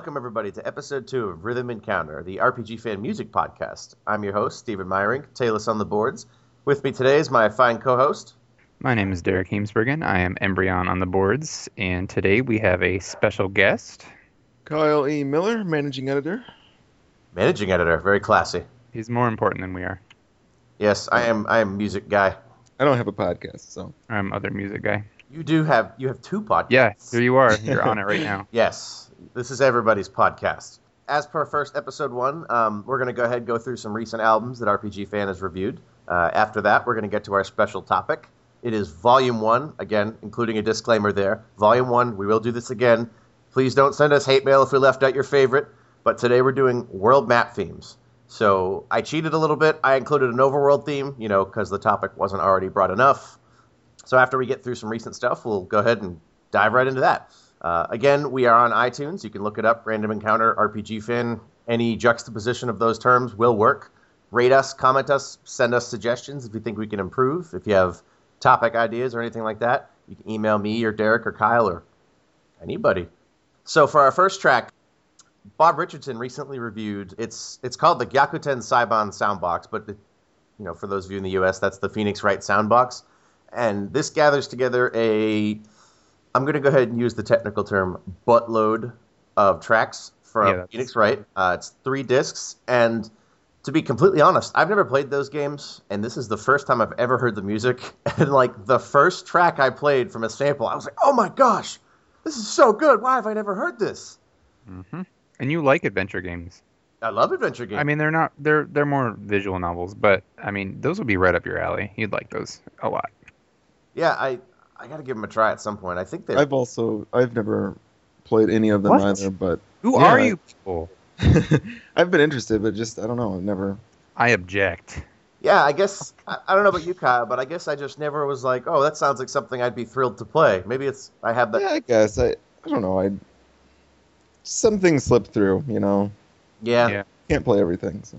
Welcome, everybody, to episode two of Rhythm Encounter, the RPG fan music podcast. I'm your host, Stephen Meyerink, Talus on the boards. With me today is my fine co host. My name is Derek Heemsbergen. I am Embryon on the boards, and today we have a special guest. Kyle E. Miller, managing editor. Managing editor, very classy. He's more important than we are. Yes, I am. I am music guy. I don't have a podcast, so I'm other music guy. You do have. You have two podcasts. Yeah, here you are. You're on it right now. Yes, this is everybody's podcast. As per first episode one, um, we're going to go ahead and go through some recent albums that RPG Fan has reviewed. Uh, after that, we're going to get to our special topic. It is Volume One, again, including a disclaimer there. Volume One, we will do this again. Please don't send us hate mail if we left out your favorite. But today we're doing world map themes. So I cheated a little bit. I included an overworld theme, you know, because the topic wasn't already broad enough. So after we get through some recent stuff, we'll go ahead and dive right into that. Uh, again, we are on iTunes. You can look it up, Random Encounter RPG Fan. Any juxtaposition of those terms will work. Rate us, comment us, send us suggestions if you think we can improve. If you have topic ideas or anything like that, you can email me or Derek or Kyle or anybody. So for our first track, Bob Richardson recently reviewed. It's it's called the Gyakuten Saiban Soundbox, but you know, for those of you in the U.S., that's the Phoenix Wright Soundbox, and this gathers together a. I'm going to go ahead and use the technical term buttload of tracks from Yeah, Phoenix Wright. Uh, it's three discs, and to be completely honest, I've never played those games, and this is the first time I've ever heard the music. And like the first track I played from a sample, I was like, "Oh my gosh, this is so good! Why have I never heard this?" hmm And you like adventure games. I love adventure games. I mean, they're not they're they're more visual novels, but I mean, those would be right up your alley. You'd like those a lot. Yeah, I I got to give them a try at some point. I think they. I've also I've never played any of them What? either, but Who Yeah, are you people? I've been interested, but just I don't know, I've never. I object. Yeah, I guess I, I don't know about you, Kyle, but I guess I just never was like, oh, that sounds like something I'd be thrilled to play. Maybe it's I have that. Yeah, I guess I I don't know. I some things slip through, you know. Yeah. Yeah. Can't play everything, so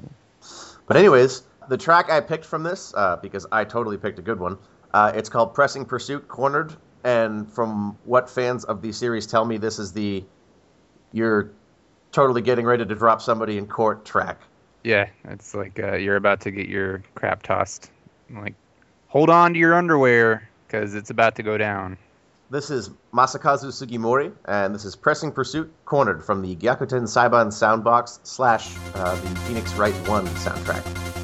But anyways, the track I picked from this uh, because I totally picked a good one. Uh, it's called "Pressing Pursuit Cornered," and from what fans of the series tell me, this is the you're totally getting ready to drop somebody in court track. Yeah, it's like uh, you're about to get your crap tossed. Like, hold on to your underwear because it's about to go down. This is Masakazu Sugimori, and this is Pressing Pursuit Cornered from the Gyakuten Saiban Soundbox slash uh, the Phoenix Wright 1 soundtrack.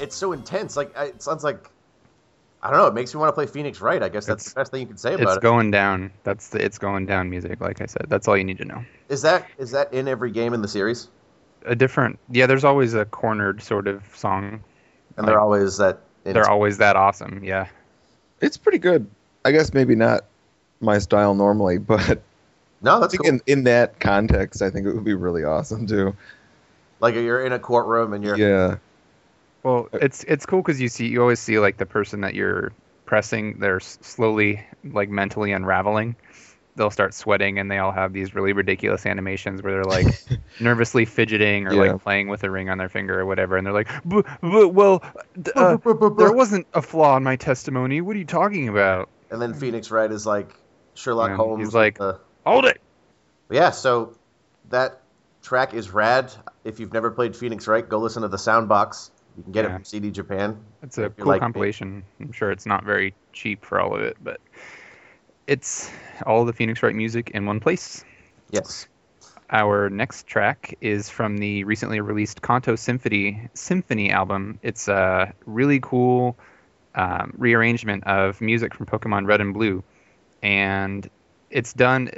It's so intense. Like I- it sounds like I don't know. It makes me want to play Phoenix Wright. I guess that's It's- the best thing you can say It's about it. It's going down. That's the it's going down music. Like I said, that's all you need to know. Is that is that in every game in the series? A different, yeah. There's always a cornered sort of song. And they're always that. They're always that awesome. Yeah. it's pretty good. I guess maybe not my style normally, but no, I that's think cool. in, in that context, I think it would be really awesome too. Like you're in a courtroom and you're Yeah, Well, it's it's cool because you see you always see like the person that you're pressing, they're slowly like mentally unraveling, they'll start sweating and they all have these really ridiculous animations where they're like nervously fidgeting or Yeah. like playing with a ring on their finger or whatever and they're like "B- b- well d- uh, there wasn't a flaw in my testimony what are you talking about And then Phoenix Wright is like Sherlock Yeah, Holmes. he's like- the- hold it yeah. So that track is rad. If you've never played Phoenix Wright, go listen to the Soundbox. You can get it from CD Japan. it's a cool like compilation i'm sure it's not very cheap for all of it but it's all the phoenix wright music in one place Yes. Our next track is from the recently released Kanto Symphony Symphony album. It's a really cool um, rearrangement of music from Pokemon Red and Blue, and it's done.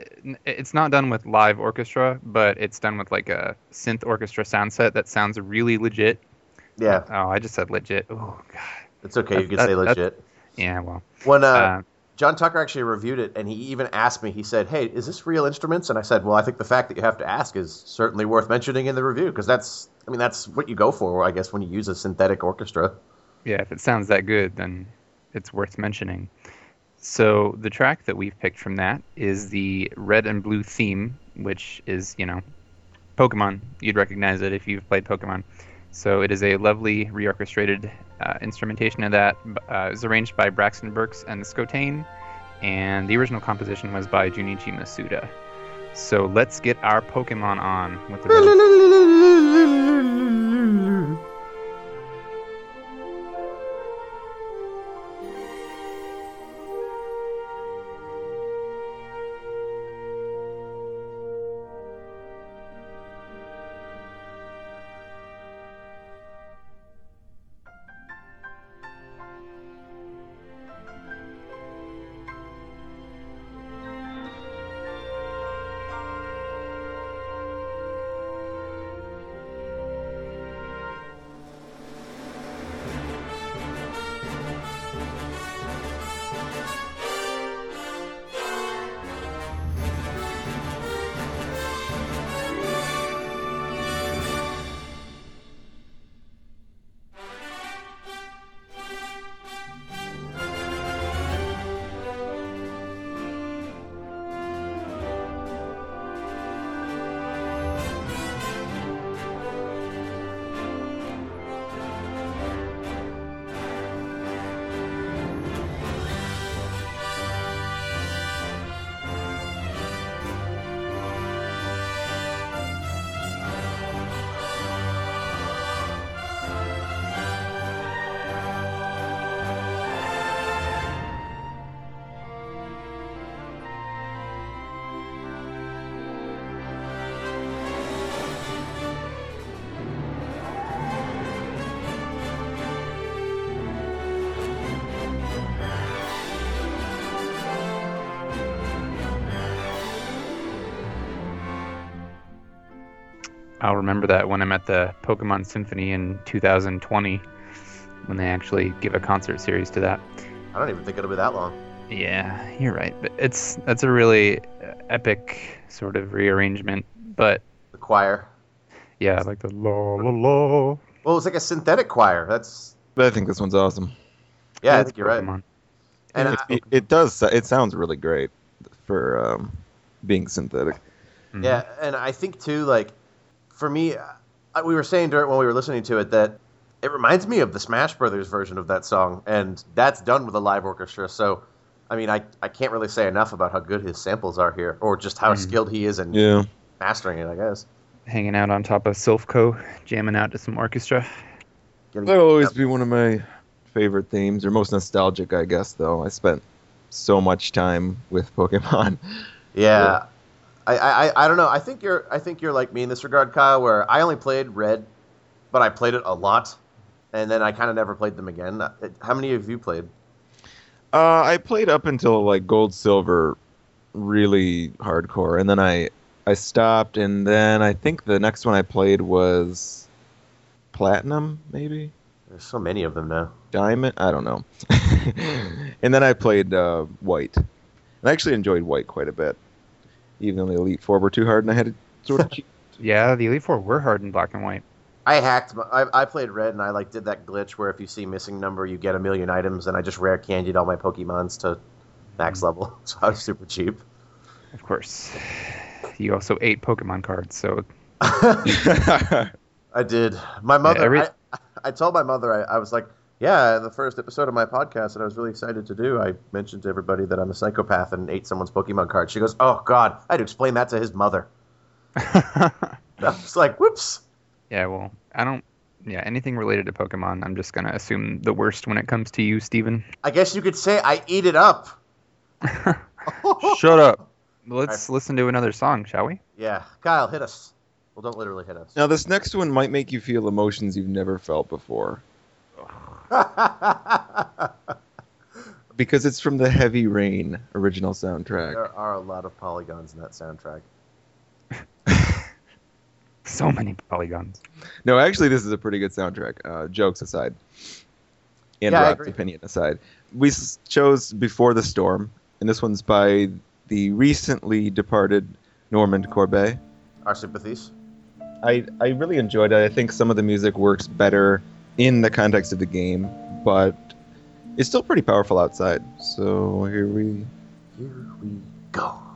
It's not done with live orchestra, but it's done with like a synth orchestra sound set that sounds really legit. Yeah. Oh, I just said legit. Oh god. It's okay. You can that- say legit. Yeah. Well. When uh, Uh, John Tucker actually reviewed it, and he even asked me. He said, "Hey, is this real instruments?" And I said, "Well, I think the fact that you have to ask is certainly worth mentioning in the review because that's, I mean, that's what you go for, I guess, when you use a synthetic orchestra." yeah, if it sounds that good, then it's worth mentioning. So the track that we've picked from that is the red and blue theme, which is, you know, Pokemon. You'd recognize it if you've played Pokemon. So it is a lovely reorchestrated uh, instrumentation of that. Uh, it was arranged by Braxton Burks and Scotane, and the original composition was by Junichi Masuda. So let's get our Pokemon on with the remember that when I'm at the Pokemon Symphony in 2020, when they actually give a concert series to that. I don't even think it'll be that long. Yeah, you're right. But it's that's a really uh, epic sort of rearrangement. But The choir. yeah, like the la la la. Well, it's like a synthetic choir. That's But I think this one's awesome. yeah, I think you're right. Pokemon. And it, I, it, it does. It sounds really great for um, being synthetic. Mhm. Yeah, and I think too, like for me, uh, we were saying during when we were listening to it that it reminds me of the Smash Brothers version of that song, and that's done with a live orchestra. So, I mean, I, I can't really say enough about how good his samples are here, or just how Mhm. skilled he is in Yeah. mastering it. I guess. Hanging out on top of Silph Co, jamming out to some orchestra. Getting- That'll always be one of my favorite themes, or most nostalgic, I guess. Though I spent so much time with Pokemon. Yeah. I, I, I don't know. I think you're I think you're like me in this regard, Kyle, where I only played Red, but I played it a lot, and then I kind of never played them again. How many of you played? Uh, I played up until like Gold, Silver, really hardcore, and then I I stopped, and then I think the next one I played was Platinum, maybe There's so many of them now. Diamond. I don't know. and then I played uh, White, and I actually enjoyed White quite a bit, even though the Elite Four were too hard, and I had to sort of cheat. Yeah, the Elite Four were hard in black and white. I hacked. my- I, I played Red, and I like did that glitch where if you see missing number, you get a million items, and I just rare candied all my Pokemons to max hmm. level. So I was super cheap. Of course. You also ate Pokemon cards, so I did. My mother. every- I, I told my mother. I, I was like, "Yeah, the first episode of my podcast that I was really excited to do. I mentioned to everybody that I'm a psychopath and ate someone's Pokemon card." She goes, "Oh God, I had to explain that to his mother." I was like, "Whoops." yeah, well, I don't. Yeah, anything related to Pokemon, I'm just gonna assume the worst when it comes to you, Steven. I guess you could say I eat it up. Shut up. Let's listen to another song, shall we? Yeah, Kyle, hit us. Well, don't literally hit us. Now, this next one might make you feel emotions you've never felt before because it's from the Heavy Rain original soundtrack. there are a lot of polygons in that soundtrack. So many polygons. No, actually, this is a pretty good soundtrack. Uh, jokes aside, and Yeah, Rob's opinion aside, we s- chose "Before the Storm," and this one's by the recently departed Norman Corbeil. Our sympathies. I I really enjoyed it. I think some of the music works better in the context of the game, but it's still pretty powerful outside. So here we Here we go.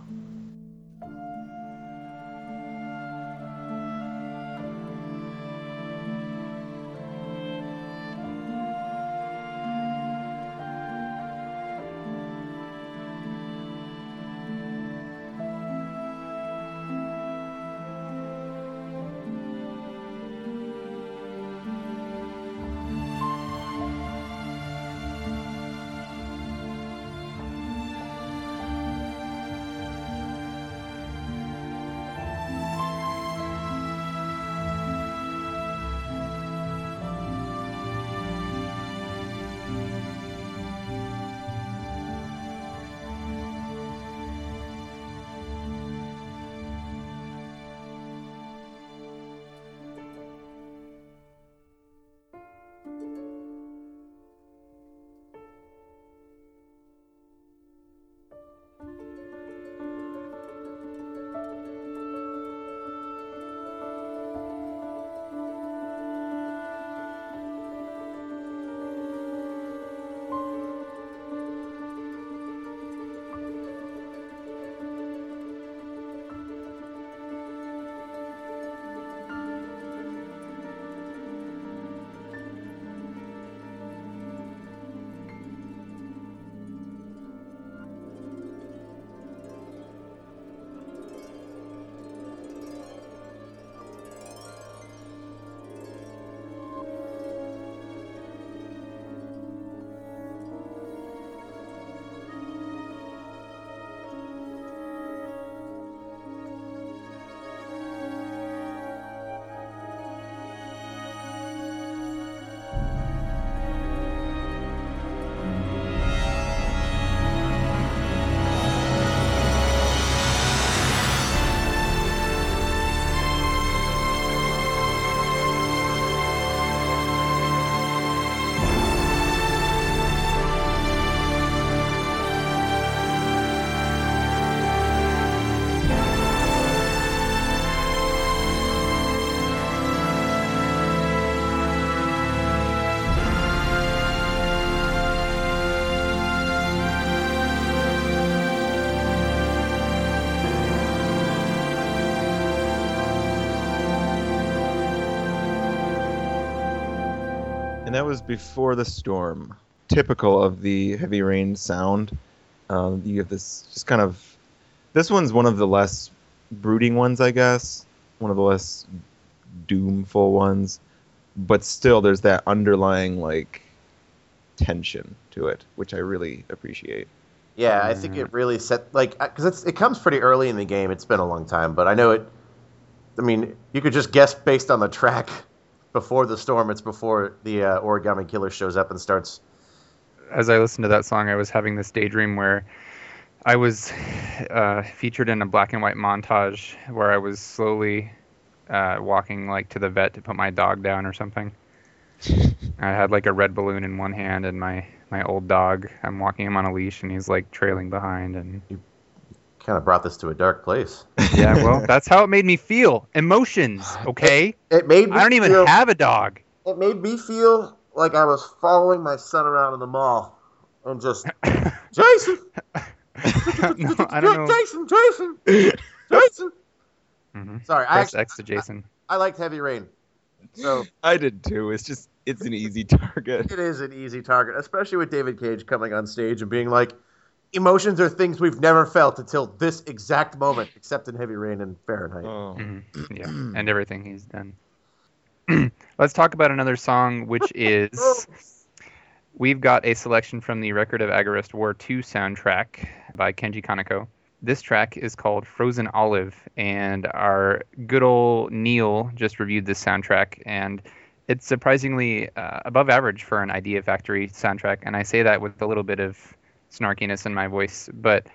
And that was before the storm. Typical of the heavy rain sound. Um, you have this just kind of. This one's one of the less brooding ones, I guess. One of the less doomful ones, but still, there's that underlying like tension to it, which I really appreciate. Yeah, I think it really set like because it's it comes pretty early in the game. It's been a long time, but I know it. I mean, you could just guess based on the track. Before the storm, it's before the uh, origami killer shows up and starts. As I listened to that song, I was having this daydream where I was uh, featured in a black and white montage where I was slowly uh, walking like to the vet to put my dog down or something. I had like a red balloon in one hand and my my old dog. I'm walking him on a leash and he's like trailing behind and Kind of brought this to a dark place. yeah, well, that's how it made me feel. Emotions, okay? It made me I don't even feel, have a dog. It made me feel like I was following my son around in the mall and just Jason. no, I don't know. Jason, Jason, Jason. hmm Sorry, I Press actually, X to Jason. I liked Heavy Rain. So I did too. It's just it's an easy target. it is an easy target, especially with David Cage coming on stage and being like, emotions are things we've never felt until this exact moment, except in Heavy Rain and Fahrenheit. Oh. Mhm. Yeah, and everything he's done. Let's talk about another song, which is we've got a selection from the Record of Agarest War II soundtrack by Kenji Kaneko. This track is called Frozen Olive, and our good old Neil just reviewed this soundtrack, and it's surprisingly uh, above average for an Idea Factory soundtrack. And I say that with a little bit of snarkiness in my voice, but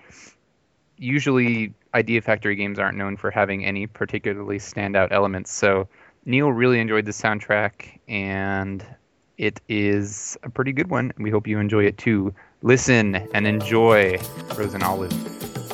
usually Idea Factory games aren't known for having any particularly standout elements. So Neil really enjoyed the soundtrack, and it is a pretty good one. We hope you enjoy it too. Listen and enjoy Frozen Olive.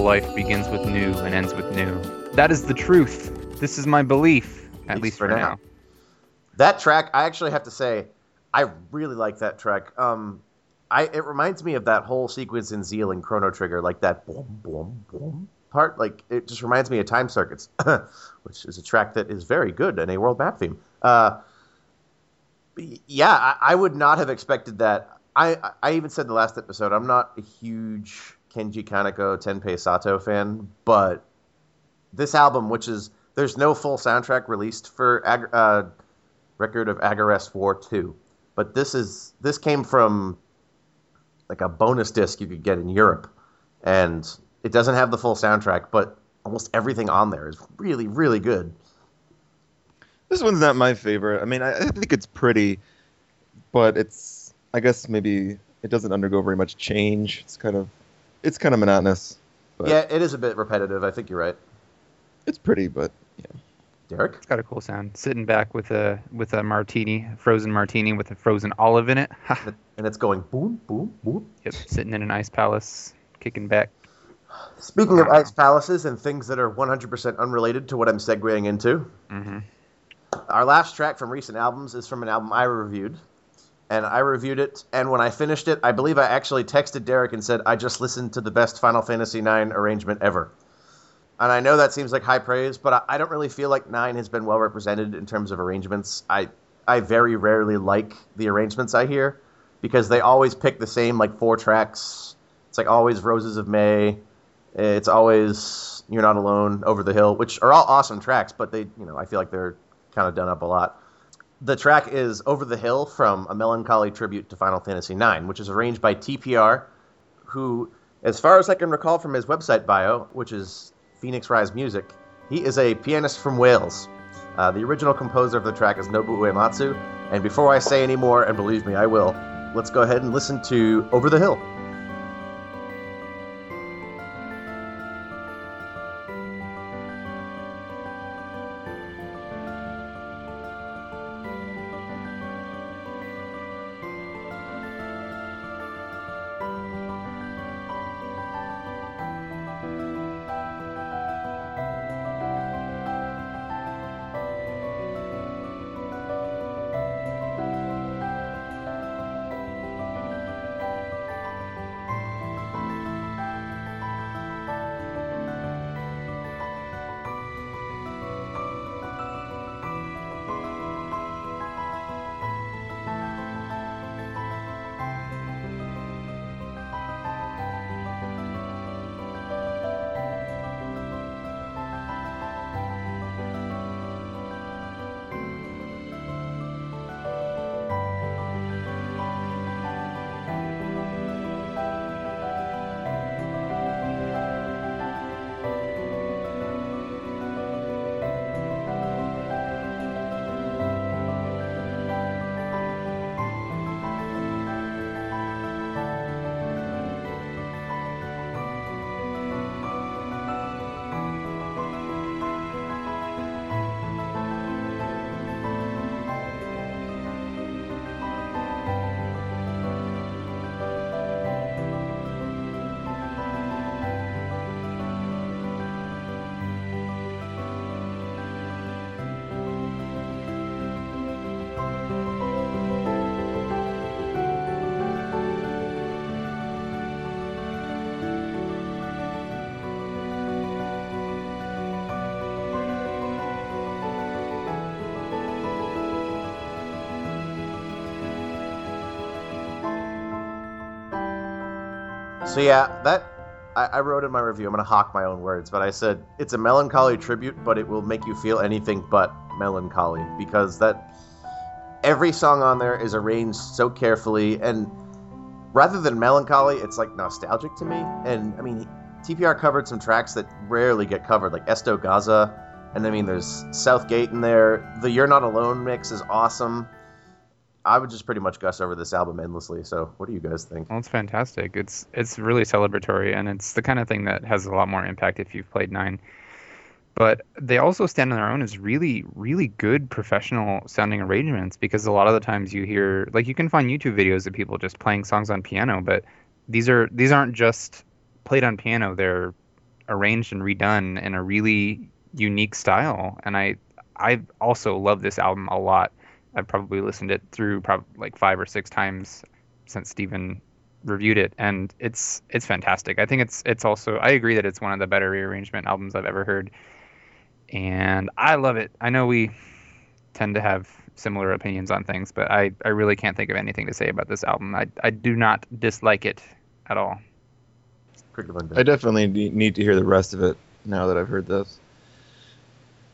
All life begins with new and ends with new. That is the truth. This is my belief, at Least least for for now. now. That track, I actually have to say, I really like that track. Um, I it reminds me of that whole sequence in Zeal and Chrono Trigger, like that boom, boom, boom part. Like it just reminds me of Time Circuits, which is a track that is very good and a world map theme. Uh, yeah, I, I would not have expected that. I I even said in the last episode, I'm not a huge Kenji Kaneko Tenpei Sato fan, but this album, which is there's no full soundtrack released for Ag- uh, Record of Agarest War 2, but this is this came from like a bonus disc you could get in Europe, and it doesn't have the full soundtrack, but almost everything on there is really really good. This one's not my favorite. I mean, I, I think it's pretty, but it's I guess maybe it doesn't undergo very much change. It's kind of it's kind of monotonous. But yeah, it is a bit repetitive. I think you're right, it's pretty, but yeah. Derek. It's got a cool sound. Sitting back with a with a martini, frozen martini with a frozen olive in it. And it's going boom boom boom. yep, sitting in an ice palace, kicking back. Speaking of ice palaces and things that are 100% unrelated to what I'm segueing into, hmm Our last track from recent albums is from an album I reviewed. And I reviewed it, and when I finished it, I believe I actually texted Derek and said, I just listened to the best Final Fantasy IX arrangement ever. And I know that seems like high praise, but I, I don't really feel like 9 has been well represented in terms of arrangements. I, I very rarely like the arrangements I hear because they always pick the same, like, four tracks. It's like always Roses of May It's always You're Not Alone, Over the Hill, which are all awesome tracks, but they, you know, I feel like they're kind of done up a lot. The track is Over the Hill from A Melancholy Tribute to Final Fantasy IX, which is arranged by TPR, who, as far as I can recall from his website bio, which is Phoenix Rise Music, he is a pianist from Wales. Uh, the original composer of the track is Nobu Uematsu, and before I say any more, and believe me, I will, let's go ahead and listen to Over the Hill. So yeah, that I, I, wrote in my review. I'm gonna hawk my own words, but I said it's a melancholy tribute, but it will make you feel anything but melancholy because that every song on there is arranged so carefully, and rather than melancholy, it's like nostalgic to me. And I mean, TPR covered some tracks that rarely get covered, like Esto Gaza, and I mean, there's Southgate in there. The You're Not Alone mix is awesome. I would just pretty much gush over this album endlessly. So, what do you guys think? Well, it's fantastic. It's it's really celebratory, and it's the kind of thing that has a lot more impact if you've played nine. But they also stand on their own as really, really good professional sounding arrangements because a lot of the times you hear like you can find YouTube videos of people just playing songs on piano, but these are these aren't just played on piano. They're arranged and redone in a really unique style, and I I also love this album a lot I've probably listened it through probably like five or six times since Stephen reviewed it, and it's it's fantastic. I think it's it's also I agree that it's one of the better rearrangement albums I've ever heard, and I love it. I know we tend to have similar opinions on things, but I, I really can't think of anything to say about this album. I I do not dislike it at all. I definitely need to hear the rest of it now that I've heard this.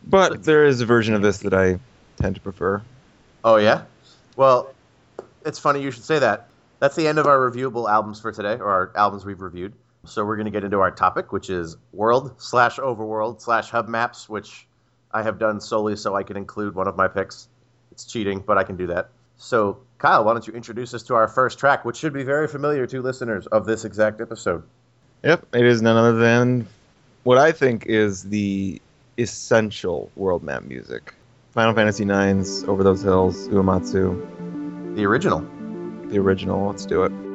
But there is a version of this that I tend to prefer. Oh yeah. Well, it's funny you should say that. That's the end of our reviewable albums for today, or our albums we've reviewed. So we're going to get into our topic, which is world slash overworld slash hub maps, which I have done solely so I can include one of my picks. It's cheating, but I can do that. So, Kyle, why don't you introduce us to our first track, which should be very familiar to listeners of this exact episode? Yep, it is none other than what I think is the essential world map music. Final Fantasy IX's Over Those Hills, Uematsu. The original. The original. Let's do it.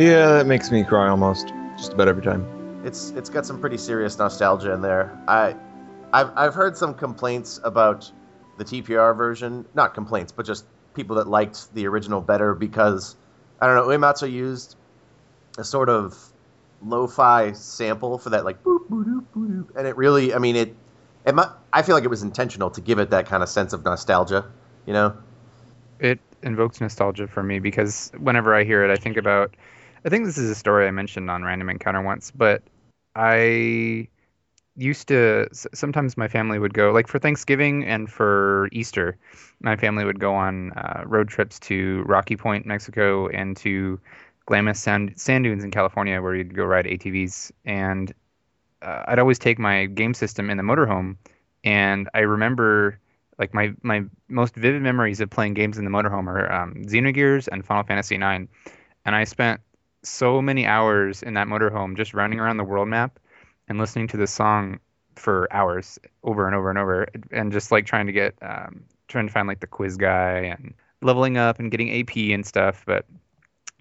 Yeah, that makes me cry almost. Just about every time. It's it's got some pretty serious nostalgia in there. I I've I've heard some complaints about the TPR version. Not complaints, but just people that liked the original better because I don't know, Uematsu used a sort of lo-fi sample for that like boop, boop, boop, boop, and it really I mean it it mu- I feel like it was intentional to give it that kind of sense of nostalgia, you know? It invokes nostalgia for me because whenever I hear it, I think about. I think this is a story I mentioned on Random Encounter once, but I used to. Sometimes my family would go, like for Thanksgiving and for Easter, my family would go on uh, road trips to Rocky Point, Mexico, and to Glamis sand, sand dunes in California, where you'd go ride ATVs. And uh, I'd always take my game system in the motorhome, and I remember like my my most vivid memories of playing games in the motorhome are um, Xenogears and Final Fantasy IX, and I spent so many hours in that motorhome just running around the world map and listening to this song for hours over and over and over, and just like trying to get um, trying to find like the quiz guy and leveling up and getting AP and stuff. But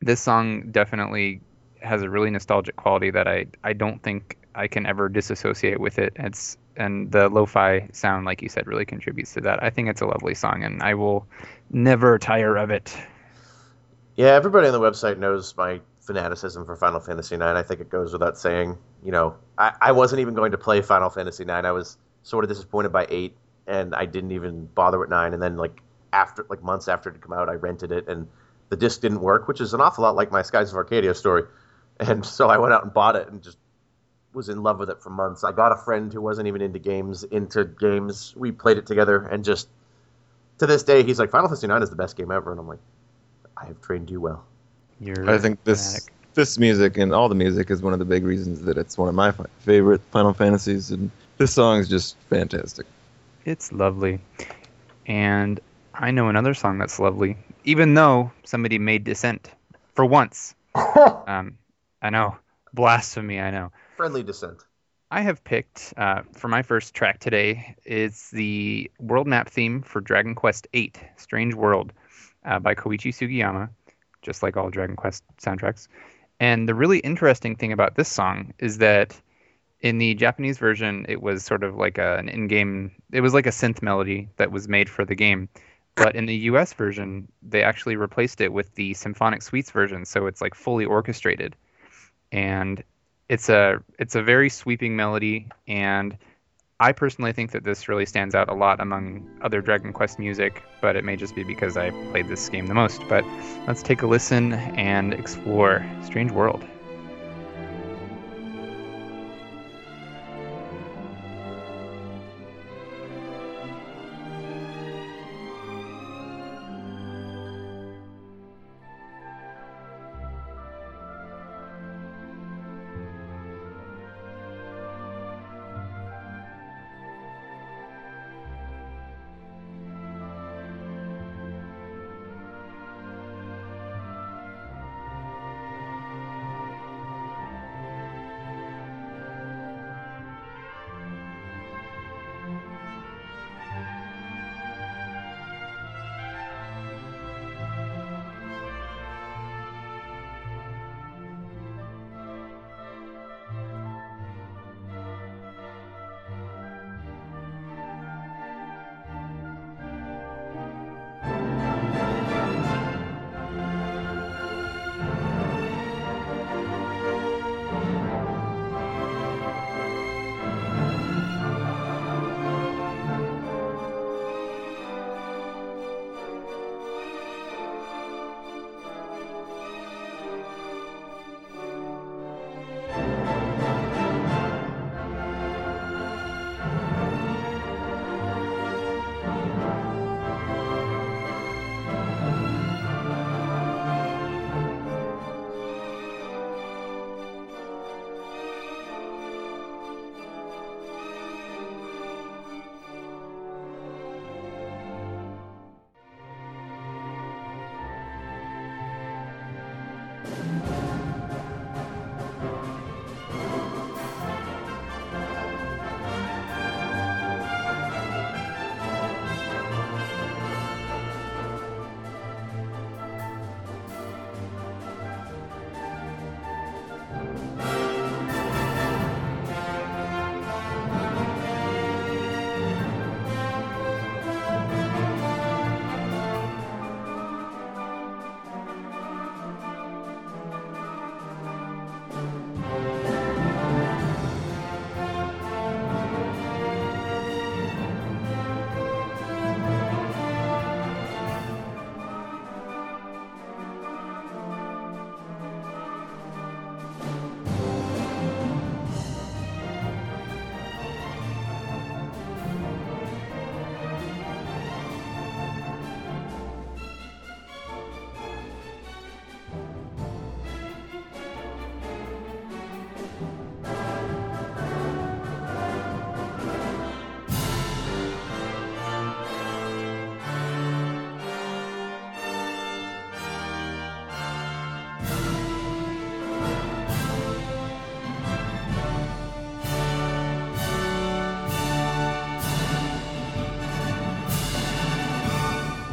this song definitely has a really nostalgic quality that I I don't think I can ever disassociate with it. It's and the lo-fi sound, like you said, really contributes to that. I think it's a lovely song, and I will never tire of it. Yeah, everybody on the website knows my fanaticism for Final Fantasy IX. I think it goes without saying. You know, I, I wasn't even going to play Final Fantasy IX. I was sort of disappointed by eight, and I didn't even bother with nine. And then like after like months after it had come out, I rented it, and the disc didn't work, which is an awful lot like my Skies of Arcadia story. And so I went out and bought it and just was in love with it for months. I got a friend who wasn't even into games into games. We played it together, and just to this day, he's like, Final Fantasy IX is the best game ever, and I'm like, I have trained you well. You're I think this fanatic. this music and all the music is one of the big reasons that it's one of my fi- favorite Final Fantasies, and this song is just fantastic. It's lovely. And I know another song that's lovely, even though somebody made dissent for once. um, I know. Blasphemy, I know. Friendly descent. I have picked uh, for my first track today. is the world map theme for Dragon Quest VIII: Strange World uh, by Koichi Sugiyama, just like all Dragon Quest soundtracks. And the really interesting thing about this song is that in the Japanese version, it was sort of like a, an in-game. It was like a synth melody that was made for the game. But in the U.S. version, they actually replaced it with the symphonic suites version, so it's like fully orchestrated and it's a it's a very sweeping melody and I personally think that this really stands out a lot among other Dragon Quest music, but it may just be because I played this game the most. But let's take a listen and explore Strange World.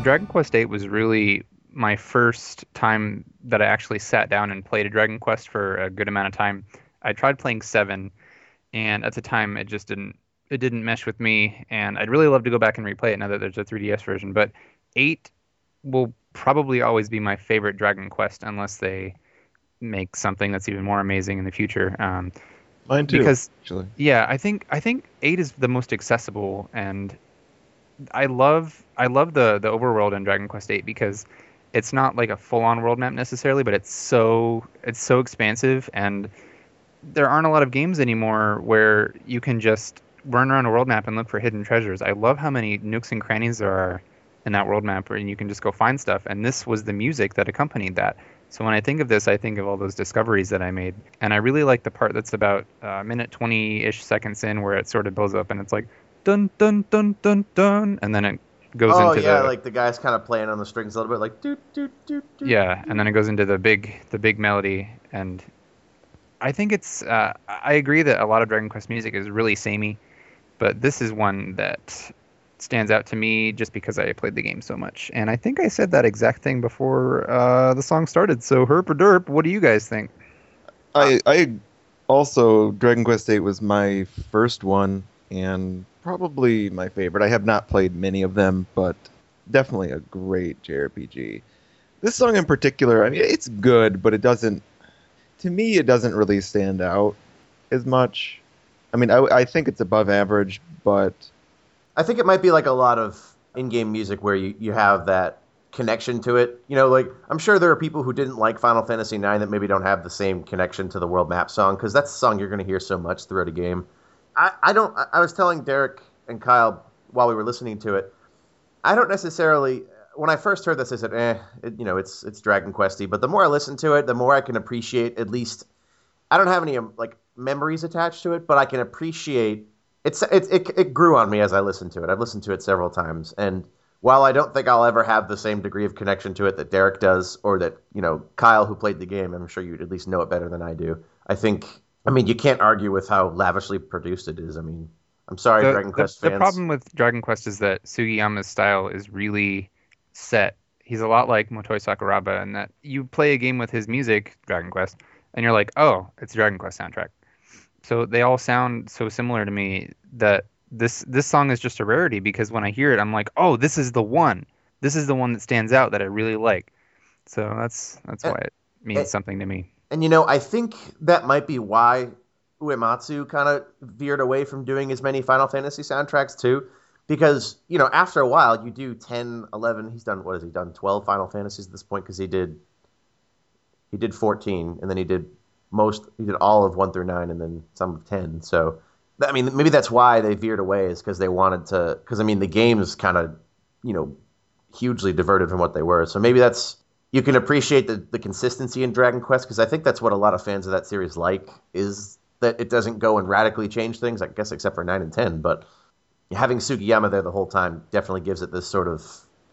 Dragon Quest VIII was really my first time that I actually sat down and played a Dragon Quest for a good amount of time. I tried playing seven, and at the time it just didn't it didn't mesh with me, and I'd really love to go back and replay it now that there's a 3DS version. But eight will probably always be my favorite Dragon Quest unless they make something that's even more amazing in the future. Um, Mine too. because actually. yeah, I think I think eight is the most accessible, and I love I love the the overworld in Dragon Quest eight because it's not like a full on world map necessarily, but it's so it's so expansive, and there aren't a lot of games anymore where you can just run around a world map and look for hidden treasures. I love how many nooks and crannies there are in that world map, and you can just go find stuff. And this was the music that accompanied that. So when I think of this, I think of all those discoveries that I made, and I really like the part that's about uh, a minute twenty-ish seconds in, where it sort of builds up, and it's like dun dun dun dun dun, and then it goes oh into yeah, the like the guy's kind of playing on the strings a little bit, like doot doot doot doot. yeah, and then it goes into the big the big melody, and I think it's uh, I agree that a lot of Dragon Quest music is really samey, but this is one that stands out to me just because I played the game so much. And I think I said that exact thing before uh, the song started. So herp or derp, what do you guys think? I I also Dragon Quest VIII was my first one and probably my favorite. I have not played many of them, but definitely a great JRPG. This song in particular, I mean, it's good, but it doesn't. To me, it doesn't really stand out as much. I mean, I, I think it's above average, but I think it might be like a lot of in-game music where you, you have that connection to it. You know, like I'm sure there are people who didn't like Final Fantasy IX that maybe don't have the same connection to the world map song because that's the song you're going to hear so much throughout a game. I, I don't. I- was telling Derek and Kyle while we were listening to it. I don't necessarily. When I first heard this, I said, "Eh, it, you know, it's it's Dragon Questy." But the more I listen to it, the more I can appreciate. At least, I don't have any um, like memories attached to it, but I can appreciate. It's it, it it grew on me as I listened to it. I've listened to it several times, and while I don't think I'll ever have the same degree of connection to it that Derek does, or that you know Kyle, who played the game, I'm sure you'd at least know it better than I do. I think. I mean, you can't argue with how lavishly produced it is. I mean, I'm sorry, the, Dragon the- Quest the problem with Dragon Quest is that Sugiyama's style is really set. He's a lot like Motoi Sakuraba in that you play a game with his music, Dragon Quest, and you're like, oh, it's a Dragon Quest soundtrack. So they all sound so similar to me that this this song is just a rarity because when I hear it, I'm like, oh, this is the one. This is the one that stands out that I really like. So that's that's Uh, why it means uh, something to me. And you know, I think that might be why Uematsu kind of veered away from doing as many Final Fantasy soundtracks too. Because, you know, after a while, you do 10, 11, he's done, what has he done, 12 Final Fantasies at this point? Because he did, he did 14, and then he did most, he did all of 1 through 9, and then some of 10. So, I mean, maybe that's why they veered away, is because they wanted to, because, I mean, the game's kind of, you know, hugely diverted from what they were. So maybe that's, you can appreciate the, the consistency in Dragon Quest because I think that's what a lot of fans of that series like is that it doesn't go and radically change things. I guess except for nine and ten, but having Sugiyama there the whole time definitely gives it this sort of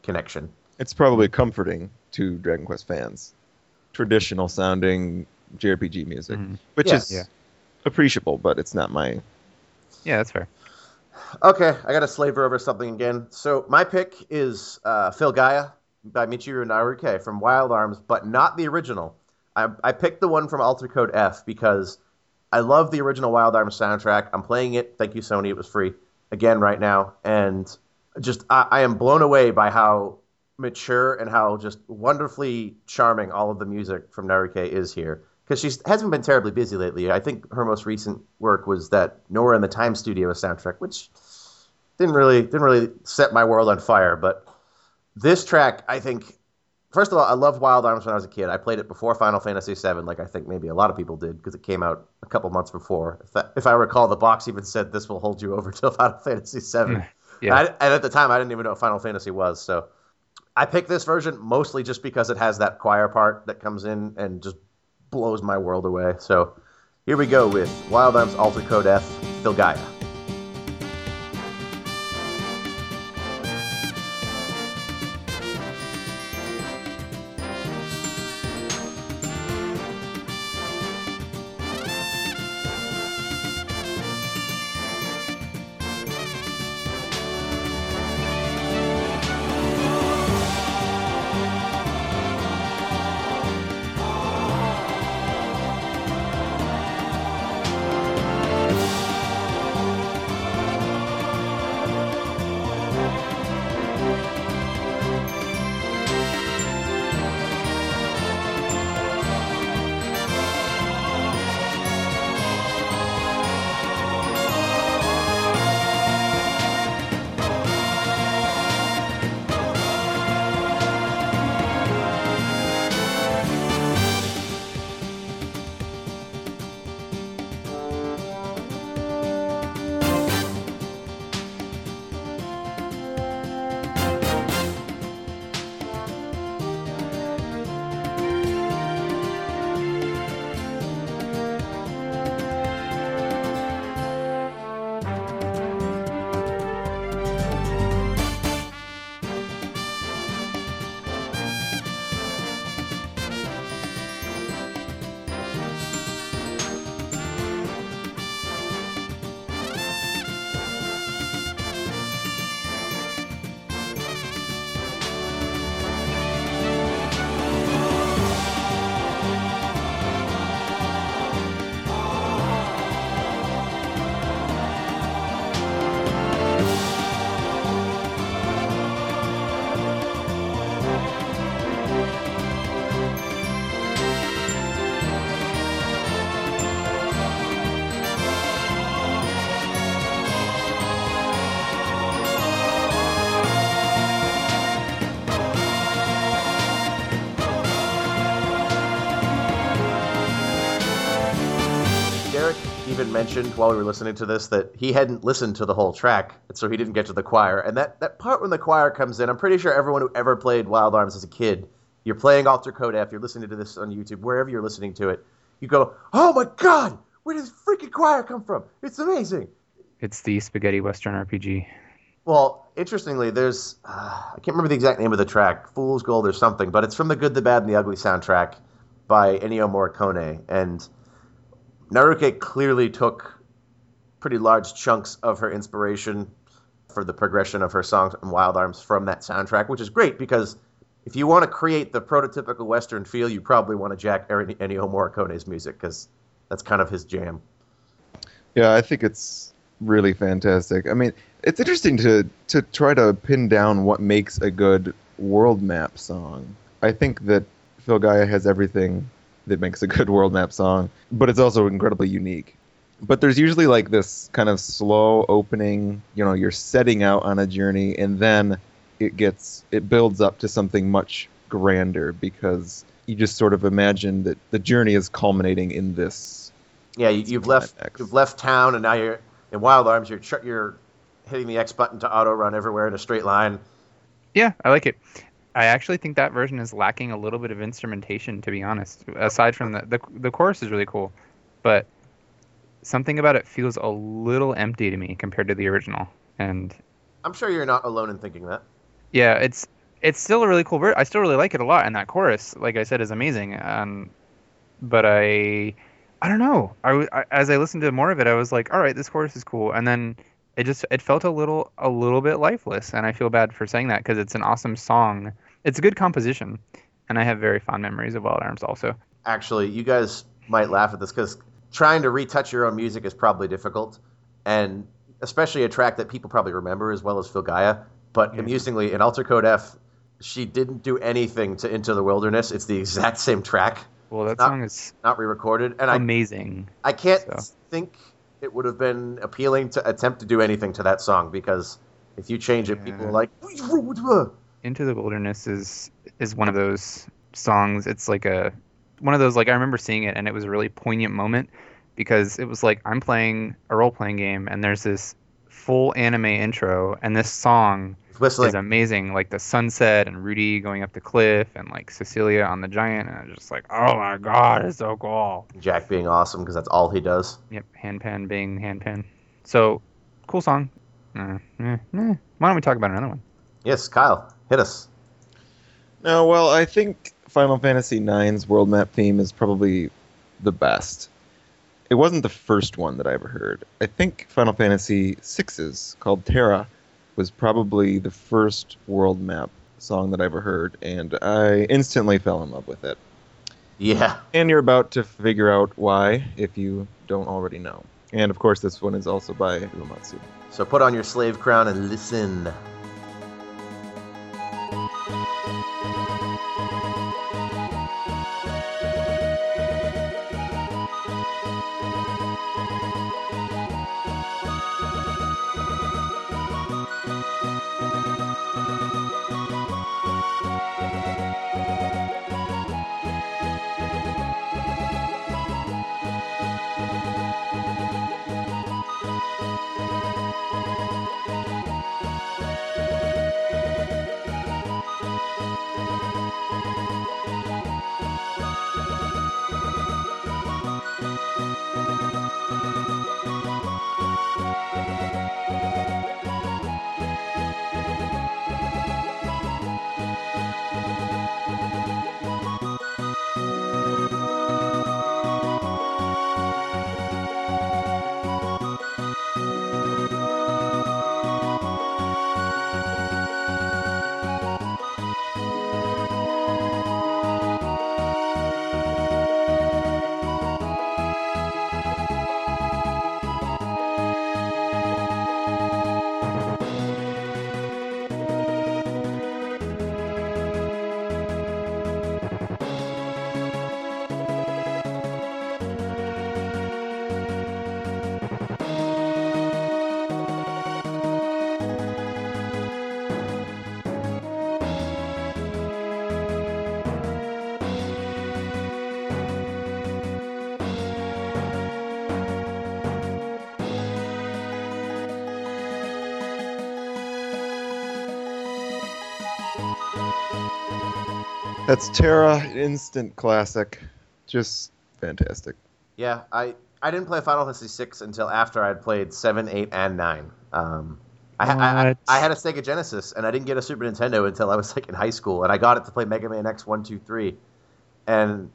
connection. it's probably comforting to Dragon Quest fans. Traditional sounding JRPG music, Mhm. which Yeah. is Yeah. appreciable, but it's not my. Yeah, that's fair. Okay, I got to slaver over something again. So my pick is uh, Filgaia by Michiko Naruke from Wild Arms, but not the original. I, I picked the one from Alter Code F because I love the original Wild Arms soundtrack. I'm playing it. Thank you, Sony. It was free again right now, and just I, I am blown away by how mature and how just wonderfully charming all of the music from Naruke is here. Because she hasn't been terribly busy lately. I think her most recent work was that Nora and the Time Studio soundtrack, which didn't really didn't really set my world on fire. But this track, I think, first of all, I loved Wild Arms when I was a kid. I played it before Final Fantasy VII, like I think maybe a lot of people did, because it came out a couple months before. If, that, if I recall, the box even said this will hold you over till Final Fantasy VII. Hmm, yeah. I, and at the time, I didn't even know what Final Fantasy was. So I picked this version mostly just because it has that choir part that comes in and just blows my world away. So here we go with Wild Arms Alter Code F, mentioned while we were listening to this that he hadn't listened to the whole track, so he didn't get to the choir. And that, that part when the choir comes in, I'm pretty sure everyone who ever played Wild Arms as a kid, you're playing Alter Code F, you're listening to this on YouTube, wherever you're listening to it, you go, "Oh my God, where did this freaking choir come from? It's amazing." It's the spaghetti western RPG. Well, interestingly, there's uh, I can't remember the exact name of the track, "Fool's Gold" or something, but it's from the Good, the Bad, and the Ugly soundtrack by Ennio Morricone, and Naruke clearly took pretty large chunks of her inspiration for the progression of her songs and Wild Arms from that soundtrack, which is great because if you want to create the prototypical Western feel, you probably want to jack Ennio Morricone's music because that's kind of his jam. Yeah, I think it's really fantastic. I mean, it's interesting to to try to pin down what makes a good world map song. I think that Filgaia has everything that makes a good world map song, but it's also incredibly unique. But there's usually like this kind of slow opening, you know, you're setting out on a journey and then it gets it builds up to something much grander because you just sort of imagine that the journey is culminating in this. Yeah, you, have left you've left town and now you're in Wild Arms. You're you're hitting the X button to auto run everywhere in a straight line. Yeah, I like it. I actually think that version is lacking a little bit of instrumentation, to be honest. Aside from the the, the chorus is really cool, but something about it feels a little empty to me compared to the original. And I'm sure you're not alone in thinking that. Yeah, it's it's still a really cool version. I still really like it a lot, and that chorus, like I said, is amazing. Um, but I, I don't know. I, I as I listened to more of it, I was like, all right, this chorus is cool, and then it just it felt a little a little bit lifeless, and I feel bad for saying that because it's an awesome song it's a good composition, and I have very fond memories of Wild Arms also. Actually, you guys might laugh at this because trying to retouch your own music is probably difficult, and especially a track that people probably remember as well as Filgaia. But yeah. amusingly, in Alter Code F, she didn't do anything to Into the Wilderness. It's the exact same track. Well, that not, song is not re-recorded, and amazing. I, I can't so. think it would have been appealing to attempt to do anything to that song because if you change it, yeah. people are like, oh, into the Wilderness is is one of those songs. It's like a one of those like I remember seeing it and it was a really poignant moment because it was like I'm playing a role playing game and there's this full anime intro and this song Whistling. is amazing. Like the sunset and Rudy going up the cliff and like Cecilia on the giant and I'm just like, oh my god, it's so cool. Jack being awesome because that's all he does. Yep, Hanpan being Hanpan. So cool song. Uh, eh, eh. Why don't we talk about another one? Yes, Kyle. Hit us. No, well, I think Final Fantasy IX's world map theme is probably the best. It wasn't the first one that I ever heard. I think Final Fantasy VI's called Terra was probably the first world map song that I ever heard, and I instantly fell in love with it. Yeah. And you're about to figure out why if you don't already know. And of course, this one is also by Uematsu. So put on your slave crown and listen. That's Terra, instant classic. Just fantastic. Yeah, I I didn't play Final Fantasy VI until after I'd played seven, eight, and nine. Um, I, I, What? I had a Sega Genesis, and I didn't get a Super Nintendo until I was like in high school, and I got it to play Mega Man X one, two, three, and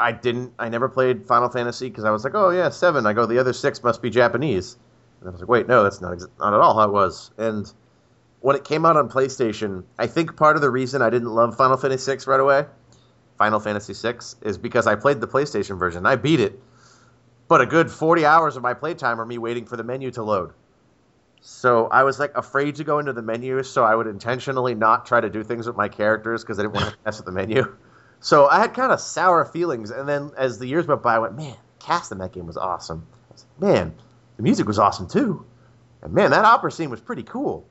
I didn't. I never played Final Fantasy because I was like, oh yeah, seven. I go, the other six must be Japanese, and I was like, wait, no, that's not ex- not at all how it was. And when it came out on PlayStation, I think part of the reason I didn't love Final Fantasy VI right away, Final Fantasy VI, is because I played the PlayStation version. I beat it, but a good 40 hours of my playtime are me waiting for the menu to load. So I was like afraid to go into the menu, so I would intentionally not try to do things with my characters because I didn't want to mess with the menu. So I had kind of sour feelings, and then as the years went by, I went, man, cast in that game was awesome. I was like, man, the music was awesome too, and man, that opera scene was pretty cool.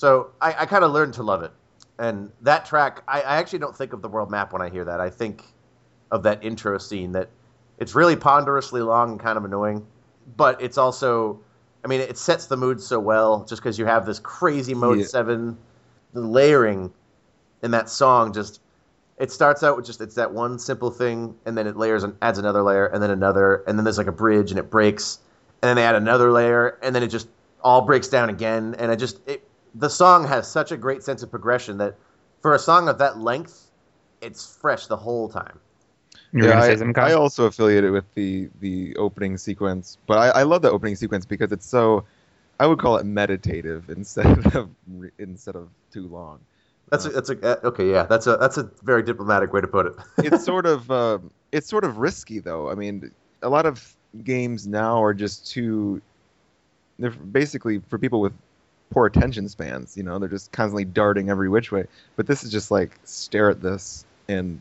So I, I kind of learned to love it, and that track, I, I actually don't think of the world map when I hear that. I think of that intro scene that it's really ponderously long and kind of annoying, but it's also, I mean, it sets the mood so well just because you have this crazy mode Yeah. seven, the layering in that song just. It starts out with just it's that one simple thing, and then it layers and adds another layer, and then another, and then there's like a bridge, and it breaks, and then they add another layer, and then it just all breaks down again, and I just it, the song has such a great sense of progression that for a song of that length, it's fresh the whole time. You were yeah, gonna I, something, I also affiliate it with the the opening sequence, but I, I love the opening sequence because it's so. I would call it meditative instead of instead of too long. That's a, that's a uh, okay, yeah. That's a that's a very diplomatic way to put it. it's sort of uh, it's sort of risky though. I mean, a lot of games now are just too. They're basically for people with poor attention spans. You know, they're just constantly darting every which way. But this is just like stare at this and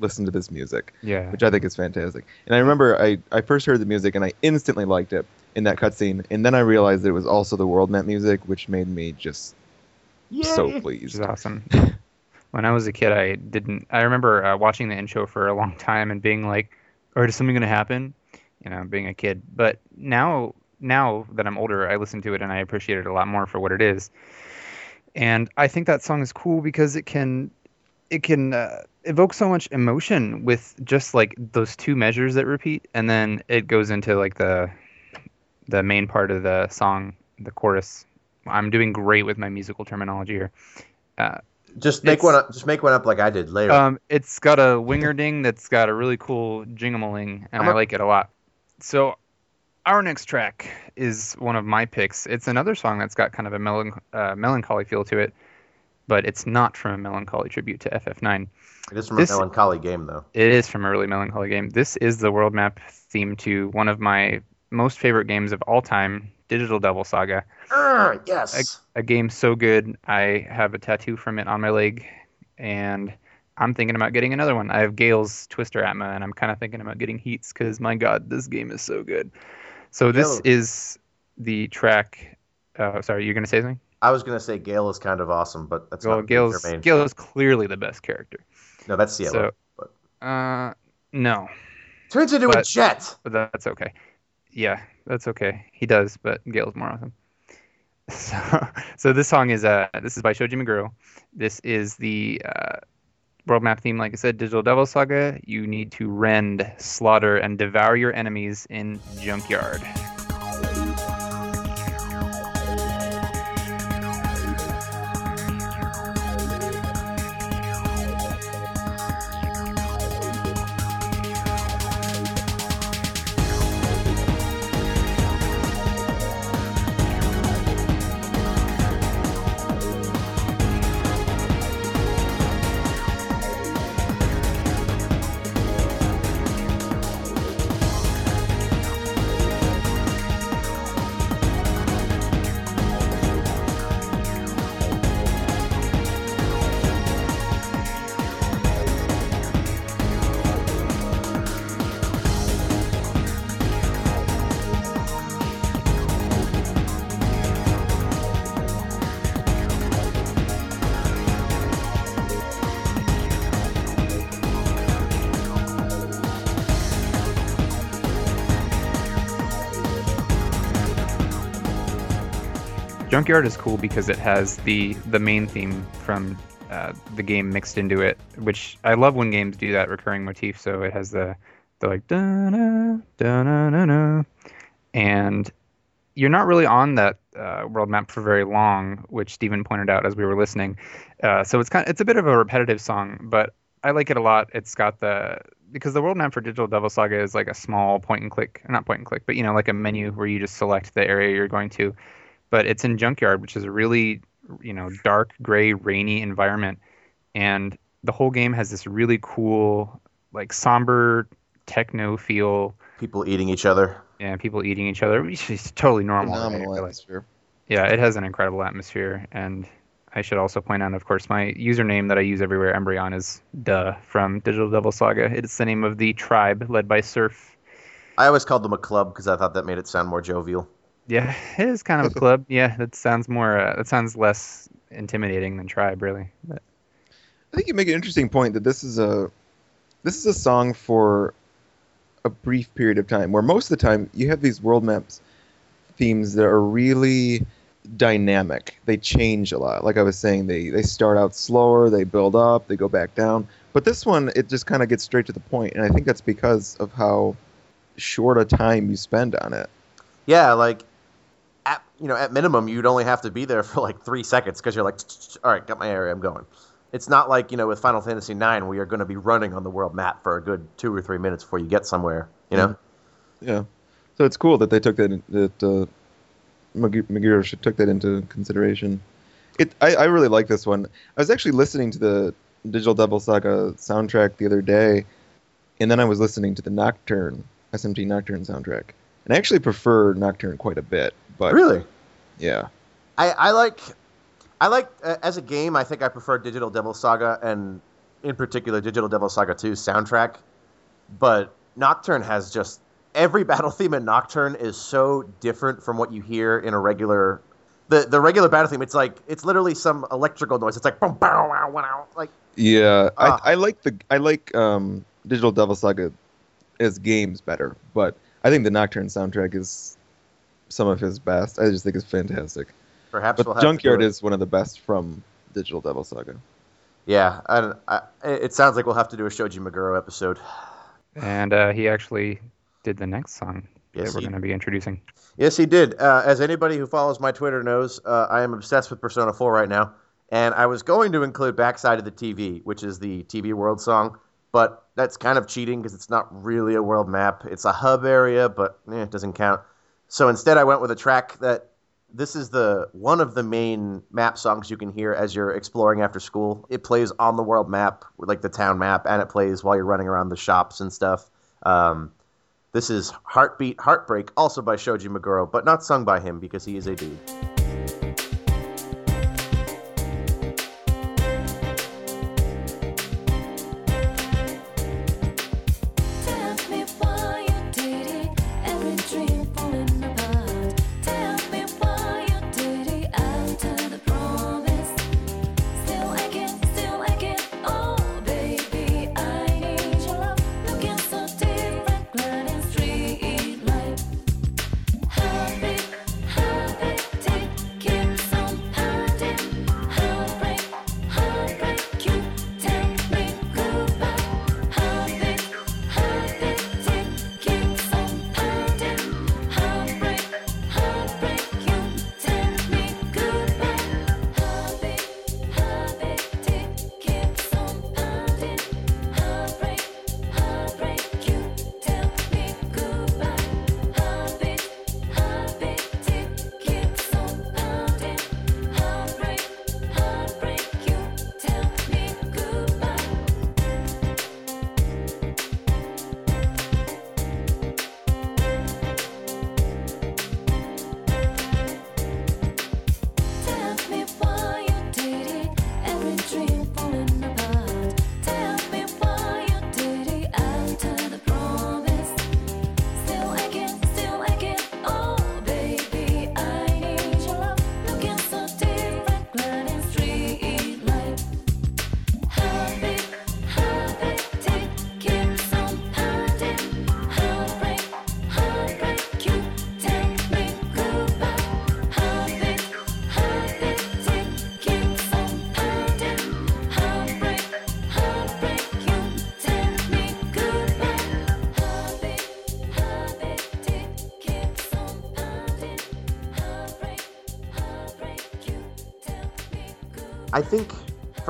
listen to this music, Yeah. which I think is fantastic. And I remember I I first heard the music and I instantly liked it in that cutscene, and then I realized that it was also the world map music, which made me just so Yay. which pleased. is awesome. when I was a kid, I didn't. I remember uh, watching the intro for a long time and being like, "Or is something going to happen?" You know, being a kid. But now, now that I'm older, I listen to it and I appreciate it a lot more for what it is. And I think that song is cool because it can, it can uh, evoke so much emotion with just like those two measures that repeat, and then it goes into like the, the main part of the song, the chorus. I'm doing great with my musical terminology here. Uh, Just make one up. Just make one up like I did later. um, it's got a winger ding that's got a really cool jingaling, and I'm I a- like it a lot. So, our next track is one of my picks. It's another song that's got kind of a melan- uh, melancholy feel to it, but it's not from a melancholy tribute to FF9. it is from this- a melancholy game though. It is from a really melancholy game. This is the world map theme to one of my most favorite games of all time, Digital Devil Saga. Urgh, yes. a game so good. I have a tattoo from it on my leg, and I'm thinking about getting another one. I have Gale's Twister Atma, and I'm kind of thinking about getting Heats because my God, this game is so good. So this Gale- is the track. Uh, sorry, you're gonna say something? I was gonna say Gale is kind of awesome, but that's Well, not Gale's germane. Gale is clearly the best character. No, that's Cielo. So, uh, no, Turns into a jet. but that's okay. Yeah, that's okay. He does, but Gale's more awesome. So, so this song is uh this is by Shoji Meguro. This is the uh, world map theme, like I said, Digital Devil Saga. You need to rend, slaughter, and devour your enemies in Junkyard. Is cool because it has the the main theme from uh, the game mixed into it, which I love when games do that recurring motif. So it has the the like da na da na na na, and you're not really on that uh, world map for very long, which Stephen pointed out as we were listening. Uh, so it's kind of, it's a bit of a repetitive song, but I like it a lot. It's got the because the world map for Digital Devil Saga is like a small point and click, not point and click, but you know like a menu where you just select the area you're going to. But it's in Junkyard, which is a really you know dark gray rainy environment, and the whole game has this really cool like somber techno feel. People eating each other. Yeah, people eating each other, which is totally normal. Phenomenal right? Like- atmosphere. yeah, it has an incredible atmosphere, and I should also point out, of course, my username that I use everywhere, Embryon, is Duh from Digital Devil Saga. It's the name of the tribe led by Serph. I always called them a club because I thought that made it sound more jovial. Yeah, it is kind of a club. Yeah, that sounds more. Uh, that sounds less intimidating than tribe, really. But, I think you make an interesting point that this is a this is a song for a brief period of time where most of the time you have these world maps themes that are really dynamic. They change a lot. Like I was saying, they they start out slower, they build up, they go back down. But this one, it just kind of gets straight to the point, and I think that's because of how short a time you spend on it. Yeah, like at you know at minimum you'd only have to be there for like three seconds because you're like, all right, got my area, I'm going. It's not like you know with Final Fantasy IX where you're going to be running on the world map for a good two or three minutes before you get somewhere. You know, Yeah. So it's cool that they took that that uh, Mag- Meguro should- took that into consideration. It I, I really like this one. I was actually listening to the Digital Devil Saga soundtrack the other day, and then I was listening to the Nocturne SMT Nocturne soundtrack, and I actually prefer Nocturne quite a bit. But really. yeah, I, I like I like uh, as a game. I think I prefer Digital Devil Saga and in particular Digital Devil Saga 2 soundtrack. But Nocturne has just every battle theme in Nocturne is so different from what you hear in a regular. The, the regular battle theme, it's like it's literally some electrical noise. It's like boom, bow, wow, wow, like yeah. Ah. I, I like the I like um, Digital Devil Saga as games better, but I think the Nocturne soundtrack is some of his best. I just think it's fantastic. perhaps. But we'll have to Junkyard do it. is one of the best from Digital Devil Saga. Yeah, I, I, it sounds like we'll have to do a Shoji Meguro episode. and uh, he actually did the next song Yes, that we're going to be introducing. Yes, he did. Uh, as anybody who follows my Twitter knows, uh, I am obsessed with Persona 4 right now. And I was going to include Backside of the TV, which is the TV World song, but that's kind of cheating because it's not really a world map. It's a hub area, but eh, it doesn't count. So instead, I went with a track that this is the one of the main map songs you can hear as you're exploring after school. It plays on the world map, like the town map, and it plays while you're running around the shops and stuff. Um, this is Heartbeat Heartbreak, also by Shoji Meguro, but not sung by him because he is a dude.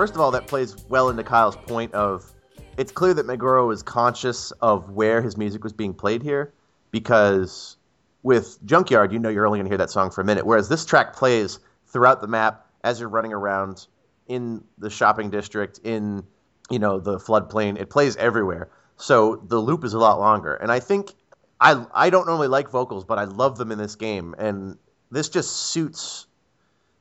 First of all, that plays well into Kyle's point of it's clear that Meguro is conscious of where his music was being played here because with Junkyard, you know you're only going to hear that song for a minute, whereas this track plays throughout the map as you're running around in the shopping district, in you know the floodplain. It plays everywhere, so the loop is a lot longer. And I think I I don't normally like vocals, but I love them in this game, and this just suits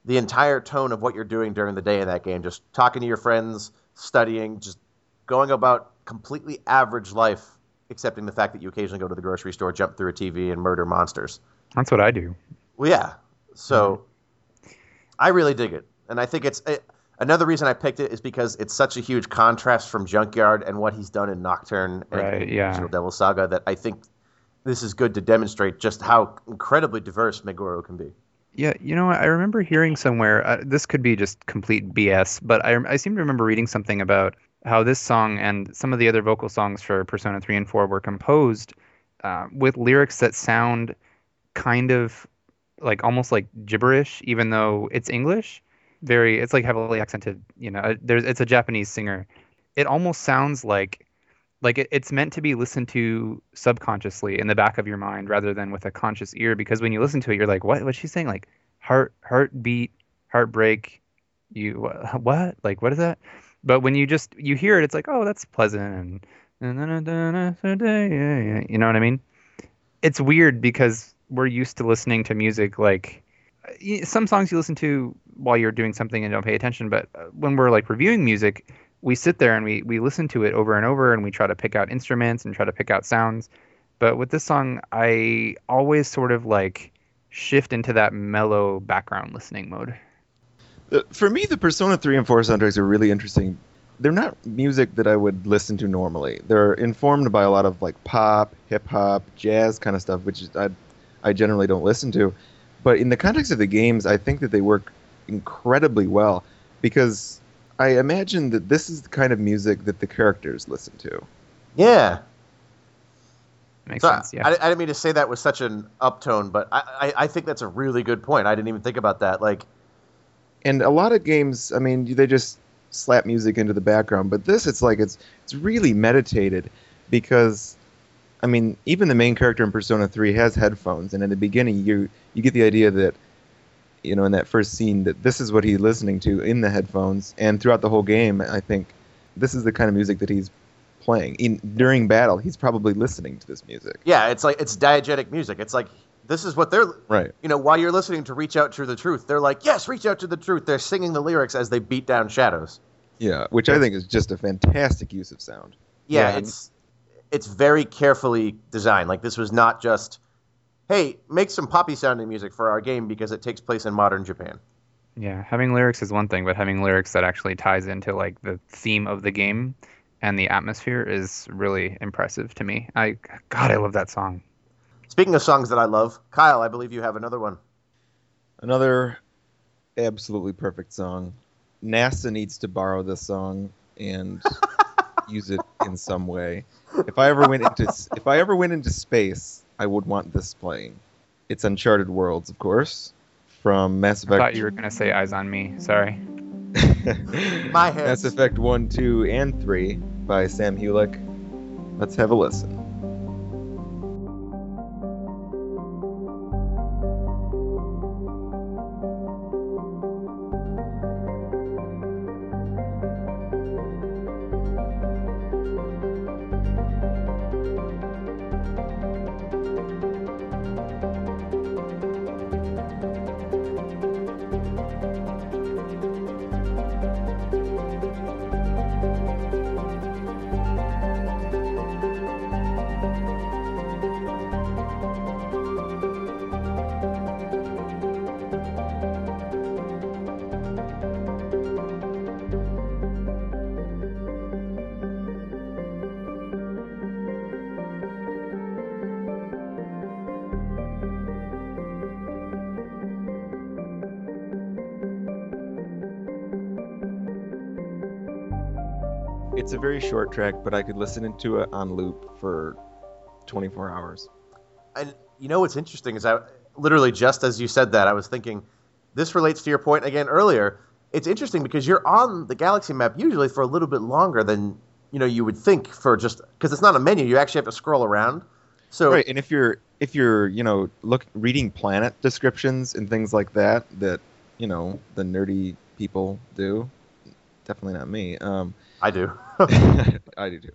the entire tone of what you're doing during the day in that game. Just talking to your friends, studying, just going about completely average life, excepting the fact that you occasionally go to the grocery store, jump through a TV, and murder monsters. That's what I do. Well, yeah. So I really dig it, and I think it's it, another reason I picked it is because it's such a huge contrast from Junkyard and what he's done in Nocturne and Right, yeah. Original Devil Saga that I think this is good to demonstrate just how incredibly diverse Meguro can be. Yeah, you know? I remember hearing somewhere. Uh, this could be just complete BS, but I, I seem to remember reading something about how this song and some of the other vocal songs for Persona 3 and 4 were composed uh, with lyrics that sound kind of like almost like gibberish, even though it's English. Very, it's like heavily accented. You know, uh, there's it's a Japanese singer. It almost sounds like like it, it's meant to be listened to subconsciously in the back of your mind rather than with a conscious ear because when you listen to it you're like what what's she saying? Like heart heartbeat heartbreak you what? Like what is that? But when you just you hear it it's like oh that's pleasant and you know what i mean? It's weird because we're used to listening to music like some songs you listen to while you're doing something and don't pay attention but uh, when we're like reviewing music we sit there and we we listen to it over and over and we try to pick out instruments and try to pick out sounds but with this song i always sort of like shift into that mellow background listening mode uh, For me, the Persona 3 and 4 soundtracks are really interesting. They're not music that I would listen to normally. They're informed by a lot of like pop, hip hop, jazz kind of stuff, which I, I generally don't listen to. But in the context of the games, I think that they work incredibly well because I imagine that this is the kind of music that the characters listen to. Yeah. makes So sense yeah I, I didn't mean to say that with such an uptone, but I, I, I think that's a really good point. I didn't even think about that. Like, and a lot of games i mean they just slap music into the background but this it's like it's it's really meditated because i mean even the main character in persona 3 has headphones and in the beginning you you get the idea that you know in that first scene that this is what he's listening to in the headphones and throughout the whole game i think this is the kind of music that he's playing in during battle he's probably listening to this music yeah, it's like it's diegetic music. It's like this is what they're right you know while you're listening to reach out to the truth, they're like yes, reach out to the truth. They're singing the lyrics as they beat down shadows. yeah which i think is just a fantastic use of sound Yeah, Yeah. it's it's very carefully designed. Like this was not just hey, make some poppy sounding music for our game because it takes place in modern Japan. Yeah, having lyrics is one thing, but having lyrics that actually ties into like the theme of the game and the atmosphere is really impressive to me. I God, I love that song. Speaking of songs that I love, Kyle, I believe you have another one. Another absolutely perfect song. NASA needs to borrow this song and use it in some way. If I ever went into if I ever went into space, I would want this playing. It's Uncharted Worlds, of course, from Mass Effect. I Effect. thought you were gonna say "Eyes on Me." Sorry. My hands. Mass Effect 1, 2, and 3 by Sam Hulick. Let's have a listen. Short track, but I could listen to it on loop for 24 hours. And you know what's interesting is I literally just as you said that I was thinking this relates to your point again earlier. it's interesting because you're on the galaxy map usually for a little bit longer than you know you would think for just because it's not a menu. You actually have to scroll around. So right and if you're if you're you know look reading planet descriptions and things like that that you know the nerdy people do definitely not me um I do. i do too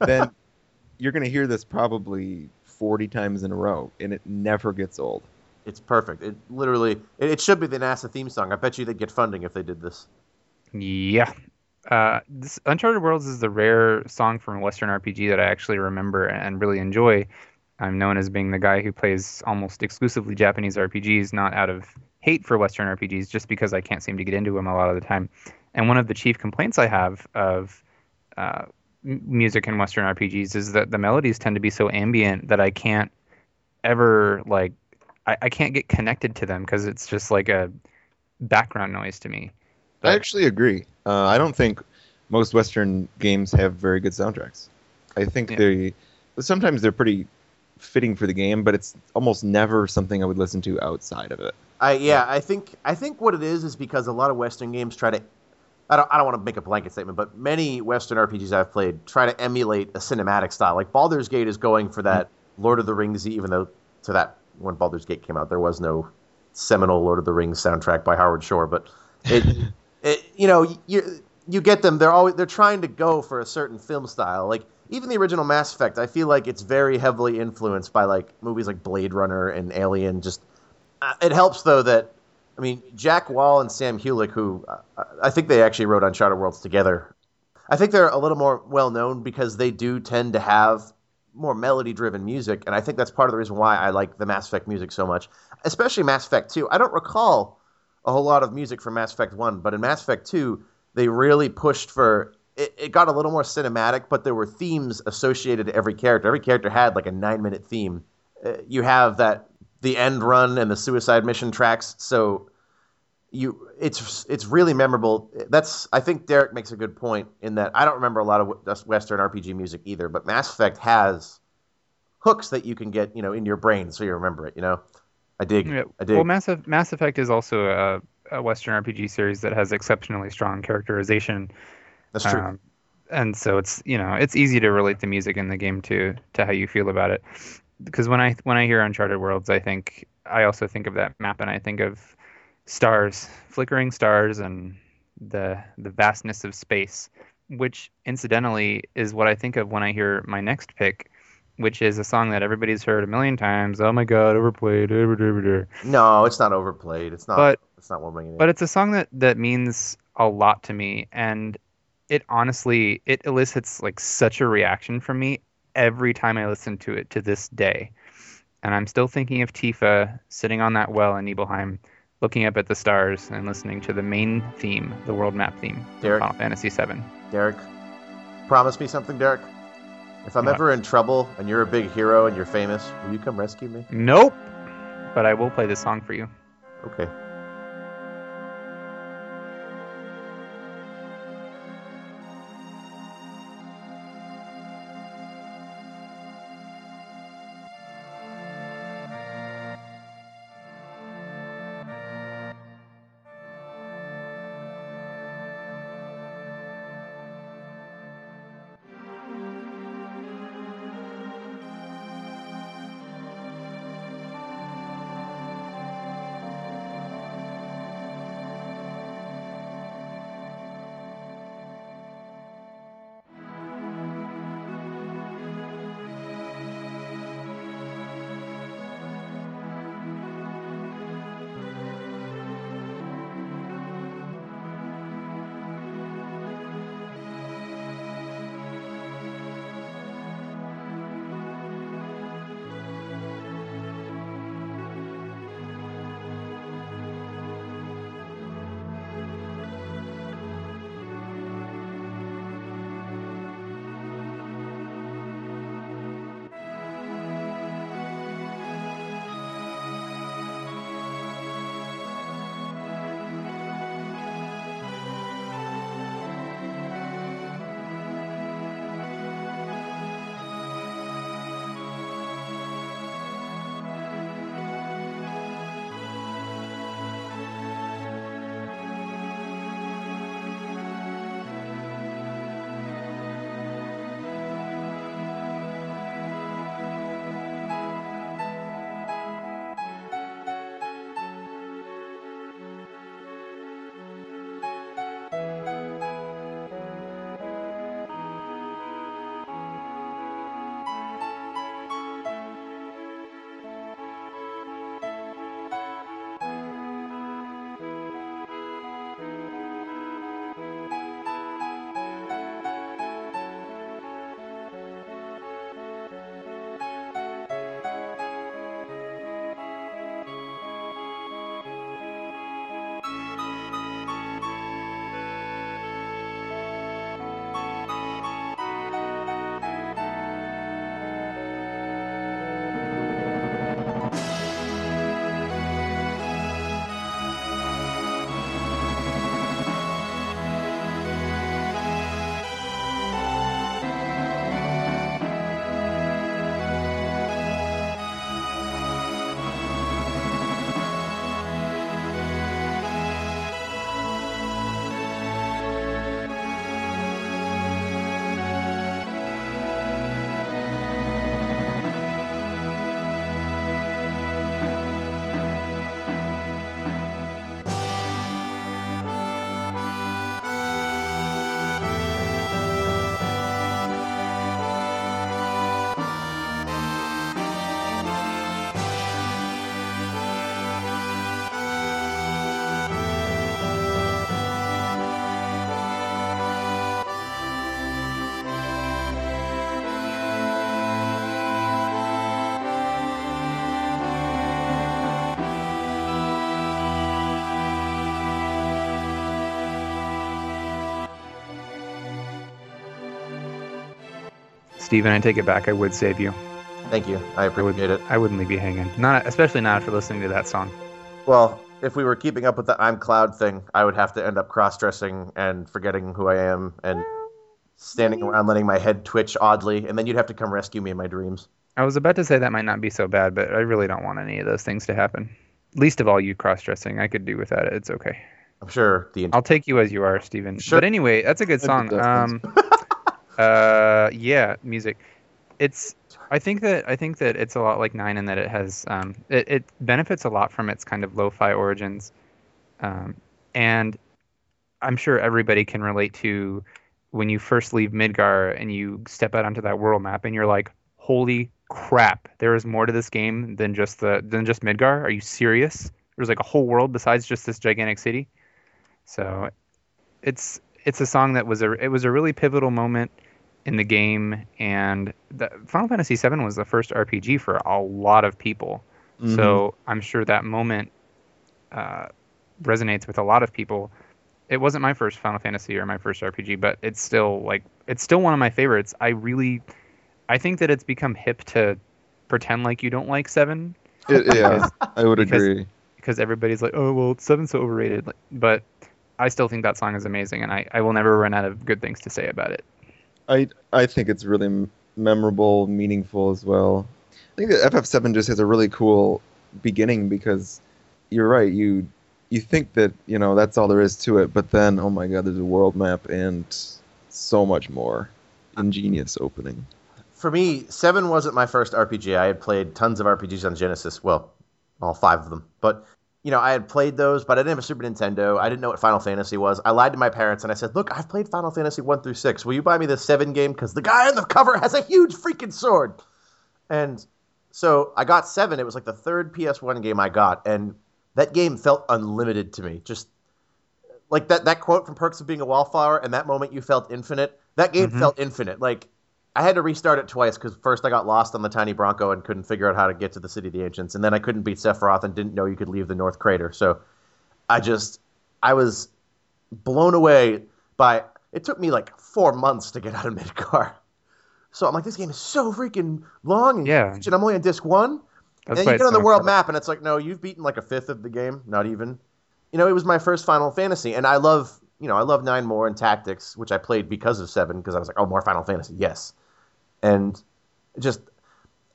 then you're going to hear this probably 40 times in a row and it never gets old it's perfect. It literally it, it should be the NASA theme song. I bet you they'd get funding if they did this. Yeah. Uh, this Uncharted Worlds is the rare song from a Western RPG that I actually remember and really enjoy. I'm known as being the guy who plays almost exclusively Japanese RPGs, not out of hate for Western RPGs, just because I can't seem to get into them a lot of the time. And one of the chief complaints I have of uh, music in Western RPGs is that the melodies tend to be so ambient that I can't ever like I, I can't get connected to them because it's just like a background noise to me. i actually agree uh, i don't think most western games have very good soundtracks i think Yeah. they sometimes they're pretty fitting for the game but it's almost never something i would listen to outside of it I yeah, I think I think what it is is because a lot of Western games try to. I don't, I don't want to make a blanket statement, but many Western RPGs I've played try to emulate a cinematic style. Like Baldur's Gate is going for that Lord of the Rings, even though to that when Baldur's Gate came out, there was no seminal Lord of the Rings soundtrack by Howard Shore. But it, it you know, you you get them. They're always they're trying to go for a certain film style. Like even the original Mass Effect, I feel like it's very heavily influenced by like movies like Blade Runner and Alien. Just uh, it helps though that I mean Jack Wall and Sam Hulick, who uh, I think they actually wrote Uncharted Worlds together. I think they're a little more well known because they do tend to have more melody driven music, and I think that's part of the reason why I like the Mass Effect music so much, especially Mass Effect 2. I don't recall a whole lot of music from Mass Effect 1, but in Mass Effect 2, they really pushed for it, it got a little more cinematic, but there were themes associated to every character. Every character had like a nine minute theme. Uh, you have that the end run and the suicide mission tracks, so you it's it's really memorable. That's I think Derek makes a good point in that I don't remember a lot of Western RPG music either, but Mass Effect has hooks that you can get you know in your brain so you remember it. You know, I dig. Yeah. I dig. Well, Mass, Mass Effect is also a, a Western RPG series that has exceptionally strong characterization. That's true. Um, and so it's you know it's easy to relate the music in the game to to how you feel about it. Because when I when I hear Uncharted Worlds, I think I also think of that map and I think of stars, flickering stars, and the the vastness of space. Which incidentally is what I think of when I hear my next pick, which is a song that everybody's heard a million times. Oh my God, overplayed. no, it's not overplayed. It's not. But- it's not one but it's a song that that means a lot to me and it honestly it elicits like such a reaction from me every time i listen to it to this day and i'm still thinking of tifa sitting on that well in nibelheim looking up at the stars and listening to the main theme the world map theme Derek, final fantasy 7 Derek, promise me something, Derek. If I'm What? ever in trouble and you're a big hero and you're famous, will you come rescue me? nope but i will play this song for you Okay. Steven, I take it back. I would save you. Thank you. I appreciate it. I wouldn't leave you hanging. Not especially not after listening to that song. Well, if we were keeping up with the I'm Cloud thing, I would have to end up cross dressing and forgetting who I am and standing around letting my head twitch oddly, and then you'd have to come rescue me in my dreams. I was about to say that might not be so bad, but I really don't want any of those things to happen. Least of all, you cross dressing. I could do without it. It's okay. I'm sure the I'll take you as you are, Steven. Sure. But anyway, that's a good song. Um, uh, yeah, music. It's. I think that I think that it's a lot like Nine in that it has um, it, it benefits a lot from its kind of lo-fi origins, um, and I'm sure everybody can relate to when you first leave Midgar and you step out onto that world map and you're like, holy crap, there is more to this game than just the than just Midgar. Are you serious? There's like a whole world besides just this gigantic city. So it's it's a song that was a it was a really pivotal moment in the game and the, Final Fantasy VII was the first RPG for a lot of people. So I'm sure that moment uh, resonates with a lot of people. It wasn't my first Final Fantasy or my first RPG, but it's still like it's still one of my favorites. I really I think that it's become hip to pretend like you don't like Seven It- yeah, I would because- agree. because everybody's like, oh well, Seven's so overrated. Like, But I still think that song is amazing, and I, I will never run out of good things to say about it. I I think it's really memorable, meaningful as well. I think that FF7 just has a really cool beginning because you're right. You you think that you know that's all there is to it, but then oh my god, there's a world map and so much more. Ingenious opening. For me, Seven wasn't my first RPG. I had played tons of RPGs on Genesis. Well, all five of them. But you know, I had played those, but I didn't have a Super Nintendo. I didn't know what Final Fantasy was. I lied to my parents and I said, "Look, I've played Final Fantasy one through six. Will you buy me the seven game? Because the guy on the cover has a huge freaking sword." And so I got seven. It was like the third PS1 game I got, and that game felt unlimited to me. Just like that that quote from Perks of Being a Wallflower, and that moment you felt infinite. That game Mhm. felt infinite. Like I had to restart it twice because first I got lost on the tiny Bronco and couldn't figure out how to get to the City of the Ancients, and then I couldn't beat Sephiroth and didn't know you could leave the North Crater. So I just I was blown away by. It took me like four months to get out of Midgar. So I'm like, this game is so freaking long, and Yeah. and I'm only on disc one. That's and you get on the world map, and it's like, no, you've beaten like a fifth of the game, not even. You know, it was my first Final Fantasy, and I love, you know, I love nine more and Tactics, which I played because of seven, because I was like, oh, more Final Fantasy, yes. And just,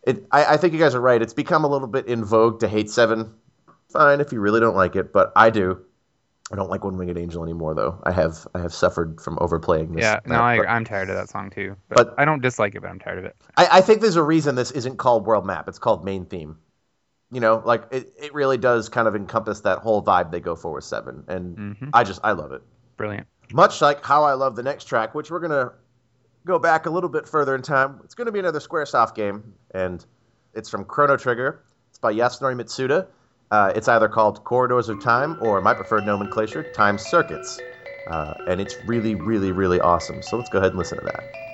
it, I, I think you guys are right. It's become a little bit in vogue to hate seven. Fine if you really don't like it, but I do. I don't like One Winged Angel anymore, though. I have, I have suffered from overplaying this. Yeah, no, I, but- I'm tired of that song too. But, But- I don't dislike it, but I'm tired of it. I, I think there's a reason this isn't called World Map. It's called Main Theme. You know, like it, it really does kind of encompass that whole vibe they go for with Seven, and hmm I just I love it. Brilliant. Much like how I love the next track, which we're gonna go back a little bit further in time. It's gonna be another SquareSoft game, and it's from Chrono Trigger. It's by Yasunori Mitsuda. Uh, it's either called Corridors of Time or my preferred nomenclature, Time Circuits, uh, and it's really, really, really awesome. So let's go ahead and listen to that.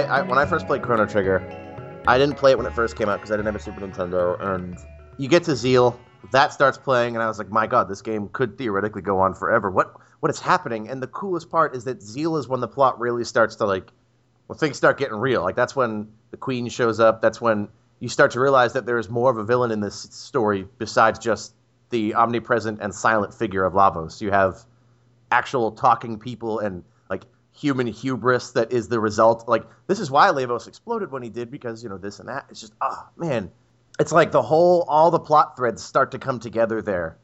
I, I when I first played Chrono Trigger, I didn't play it when it first came out because I didn't have a Super Nintendo. And you get to Zeal, that starts playing, and I was like, my God, this game could theoretically go on forever. What what is happening? And the coolest part is that Zeal is when the plot really starts to like, when things start getting real. Like that's when the Queen shows up. That's when you start to realize that there is more of a villain in this story besides just the omnipresent and silent figure of Lavos. You have actual talking people and human hubris that is the result. Like this is why Lavos exploded when he did because you know this and that. It's just ah man, it's like the whole all the plot threads start to come together there,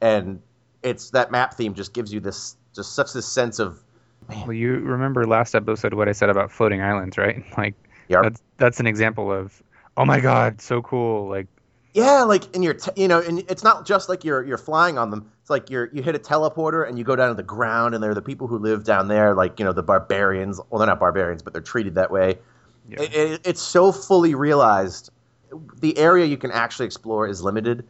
and it's that map theme just gives you this just such this sense of Well, you remember last episode what I said about floating islands, right? Like Yep. that's that's an example of oh my god, so cool. Like Yeah, like and you're t- you know, and it's not just like you're you're flying on them. It's like you're you hit a teleporter and you go down to the ground, and they're the people who live down there, like you know the barbarians. Well, they're not barbarians, but they're treated that way. Yeah. It, it, it's so fully realized. The area you can actually explore is limited,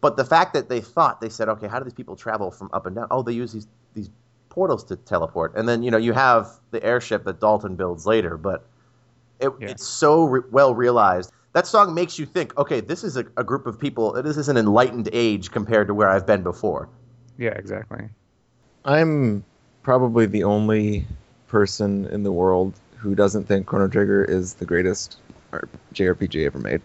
but the fact that they thought they said, okay, how do these people travel from up and down? Oh, they use these these portals to teleport, and then you know you have the airship that Dalton builds later, but it, Yeah. it's so re- well realized. That song makes you think, okay, this is a, a group of people. This is an enlightened age compared to where I've been before. yeah, exactly. I'm probably the only person in the world who doesn't think Chrono Trigger is the greatest JRPG ever made.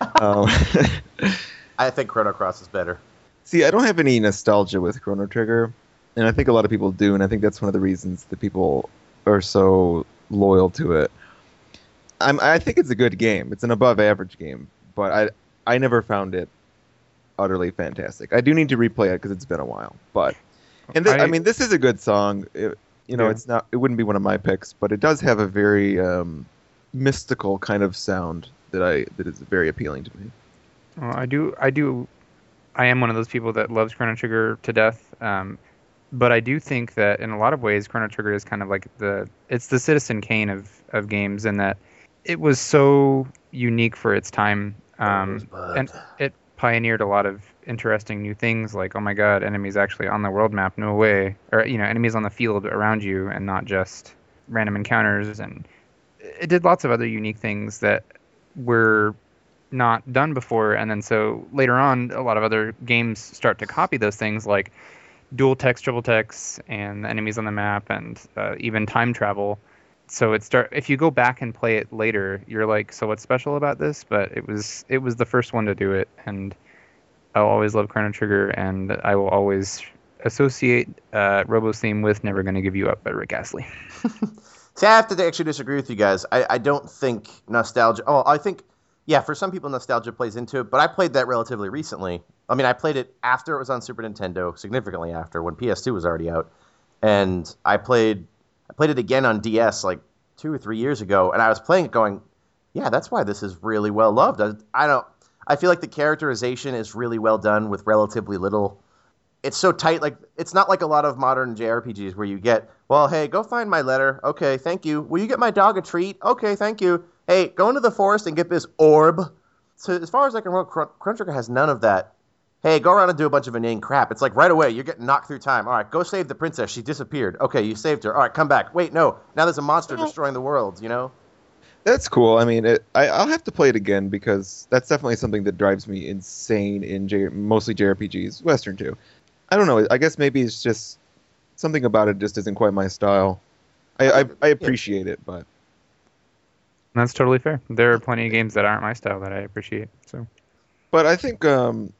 um, I think Chrono Cross is better. see, I don't have any nostalgia with Chrono Trigger, and I think a lot of people do, and I think that's one of the reasons that people are so loyal to it. I'm, I think it's a good game. It's an above average game, but I I never found it utterly fantastic. I do need to replay it because it's been a while, but and th- I, I- mean this is a good song. It, you know, Yeah. it's not it wouldn't be one of my picks, but it does have a very um, mystical kind of sound that I that is very appealing to me. Well, I do, I do, I am one of those people that loves Chrono Trigger to death. Um, but I do think that in a lot of ways, Chrono Trigger is kind of like the, it's the Citizen Kane of of games, in that it was so unique for its time, um, Rosebud. and it pioneered a lot of interesting new things. Like, oh my God, enemies actually on the world map, no way, or you know, enemies on the field around you, and not just random encounters. And it did lots of other unique things that were not done before and then so later on a lot of other games start to copy those things like dual text triple text and enemies on the map and uh, even time travel so it start if you go back and play it later you're like so what's special about this but it was it was the first one to do it and i'll always love chrono trigger and i will always associate uh, robo's theme with never gonna give you up by rick astley See, I have to actually disagree with you guys. I, I don't think nostalgia. Oh, I think, yeah, for some people, nostalgia plays into it, but I played that relatively recently. I mean, I played it after it was on Super Nintendo, significantly after when PS2 was already out, and I played I played it again on DS like two or three years ago, and I was playing it going, yeah, that's why this is really well loved. I, I don't. I feel like the characterization is really well done with relatively little it's so tight. Like it's not like a lot of modern JRPGs where you get, well, hey, go find my letter. Okay, thank you. Will you get my dog a treat? Okay, thank you. Hey, go into the forest and get this orb. So as far as I can remember, Trigger has none of that. Hey, go around and do a bunch of inane crap. It's like right away you're getting knocked through time. All right, go save the princess. She disappeared. Okay, you saved her. All right, come back. Wait, no. Now there's a monster destroying the world. You know. That's cool. I mean, it, I, I'll have to play it again because that's definitely something that drives me insane in J, mostly JRPGs, Western too. I don't know. I guess maybe it's just something about it just isn't quite my style. I, I, I appreciate it, but that's totally fair there are plenty of games that aren't my style that i appreciate so but I think um,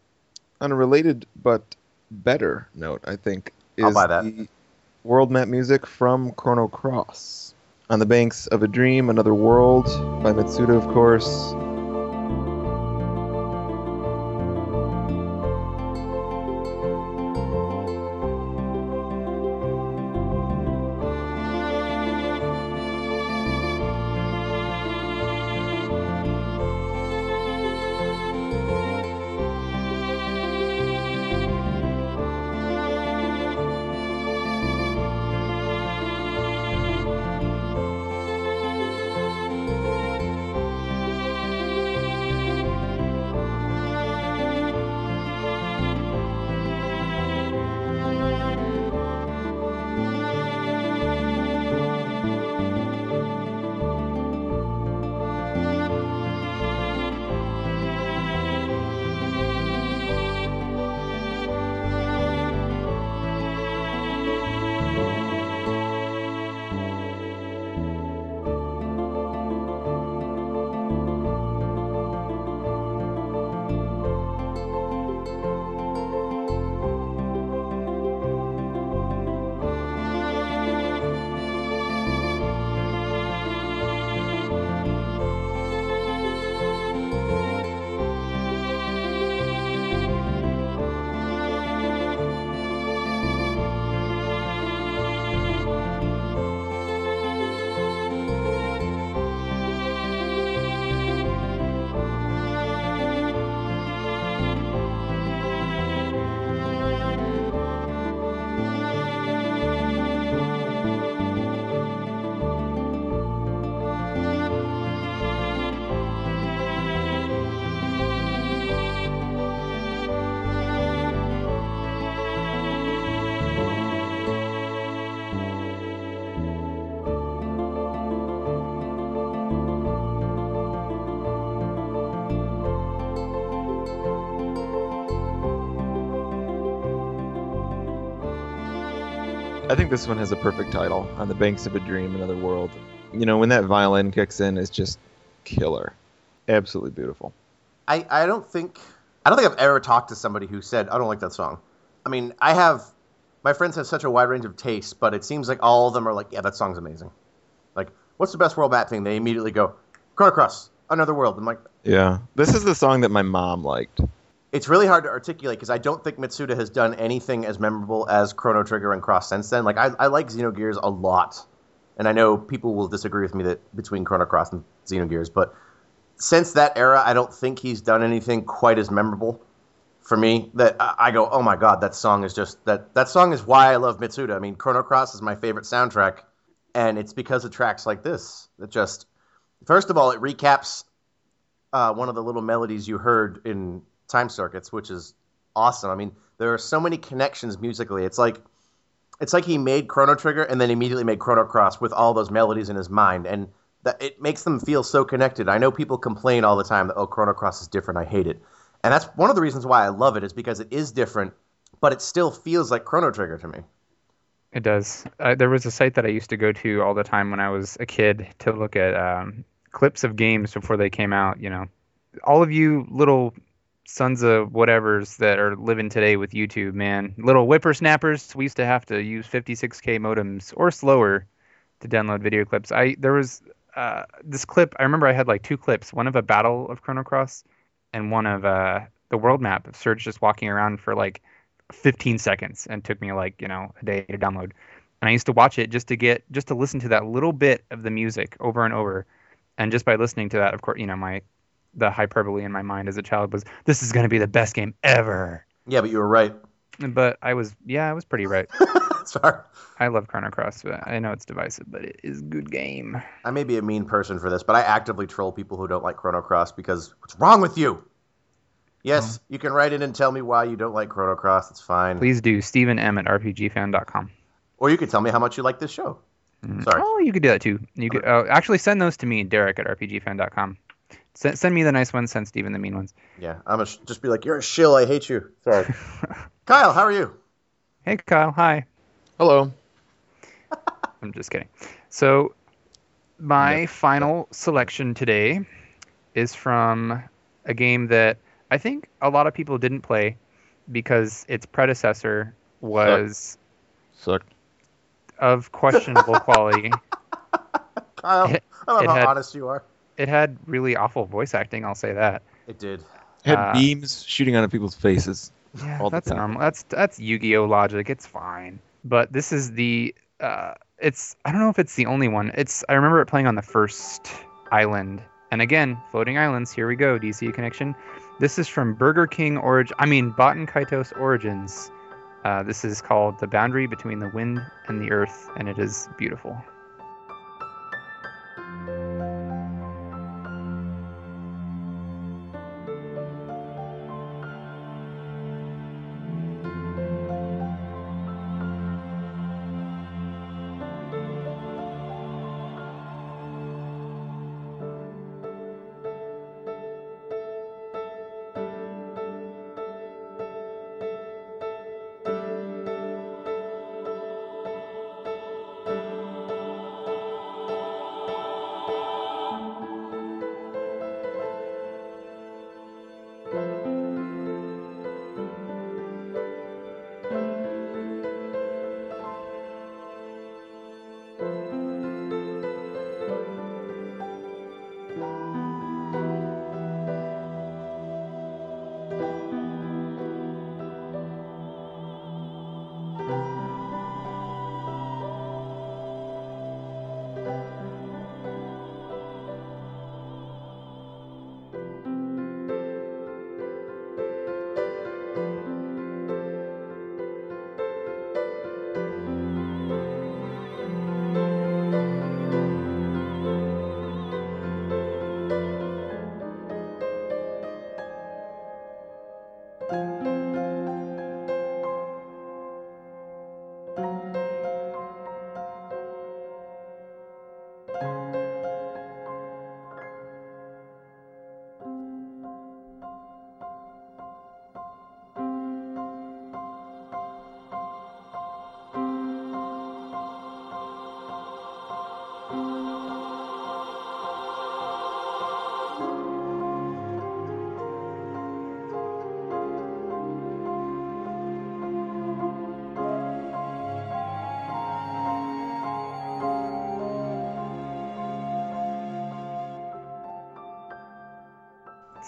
on a related but better note, I think is I'll buy that. the world map music from Chrono Cross. On the Banks of a Dream, Another World by Mitsuda, of course. This one has a perfect title, On the Banks of a Dream, Another World. You know, when that violin kicks in, it's just killer. Absolutely beautiful. I, I don't think I don't think I've ever talked to somebody who said I don't like that song. I mean, I have my friends have such a wide range of tastes, but it seems like all of them are like, yeah, that song's amazing. Like, what's the best world map thing? They immediately go, Chrono Cross, Another World. I'm like, Yeah. This is the song that my mom liked. It's really hard to articulate because I don't think Mitsuda has done anything as memorable as Chrono Trigger and Cross since then. Like, I, I like Xenogears a lot, and I know people will disagree with me that between Chrono Cross and Xenogears, but since that era, I don't think he's done anything quite as memorable for me that I I go, oh my god, that song is just that that song is why I love Mitsuda. I mean, Chrono Cross is my favorite soundtrack, and it's because of tracks like this that just first of all it recaps uh, one of the little melodies you heard in Time Circuits, which is awesome. I mean, there are so many connections musically. It's like it's like he made Chrono Trigger and then immediately made Chrono Cross with all those melodies in his mind, and that it makes them feel so connected. I know people complain all the time that oh, Chrono Cross is different. I hate it, and that's one of the reasons why I love it is because it is different, but it still feels like Chrono Trigger to me. It does. Uh, there was a site that I used to go to all the time when I was a kid to look at um, clips of games before they came out. You know, all of you little sons of whatevers that are living today with YouTube, man, little whippersnappers. We used to have to use 56k modems or slower to download video clips. I there was uh, this clip. I remember I had like two clips, one of a battle of Chrono Cross, and one of uh, the world map of Serge just walking around for like 15 seconds and took me like you know a day to download and i used to watch it just to get just to listen to that little bit of the music over and over and just by listening to that of course you know my the hyperbole in my mind as a child was this is going to be the best game ever Yeah, but you were right. but i was yeah i was pretty right Sorry. i love chrono cross but i know it's divisive but it is a good game I may be a mean person for this, but I actively troll people who don't like Chrono Cross because what's wrong with you? Yes, you can write in and tell me why you don't like Chrono Cross. It's fine. please do stephen m at rpgfan.com Or you can tell me how much you like this show. Sorry. oh you could do that too you could uh, actually send those to me derek at rpgfan.com send, send me the nice ones send Steven the mean ones Yeah, I'm gonna sh- just be like, you're a shill. I hate you. Sorry. Kyle, how are you? hey kyle hi Hello. I'm just kidding. So, my final selection today is from a game that I think a lot of people didn't play because its predecessor was Sucked. of questionable quality. Kyle, It- I love how had- honest you are. It had really awful voice acting, I'll say that. It did. It Had Uh, beams shooting out of people's faces. Yeah, all the that's time. normal. That's that's Yu-Gi-Oh logic. It's fine. But this is the uh it's I don't know if it's the only one. It's I remember it playing on the first island. And again, floating islands, here we go, DC connection. This is from Burger King Origin I mean Baten Kaitos Origins. Uh, this is called The Boundary Between the Wind and the Earth, and it is beautiful.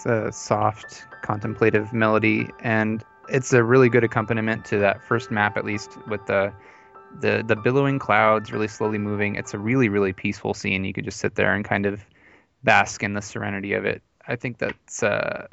A soft, contemplative melody, and it's a really good accompaniment to that first map, at least with the the the billowing clouds really slowly moving. It's a really, really peaceful scene. You could just sit there and kind of bask in the serenity of it. I think that's, uh,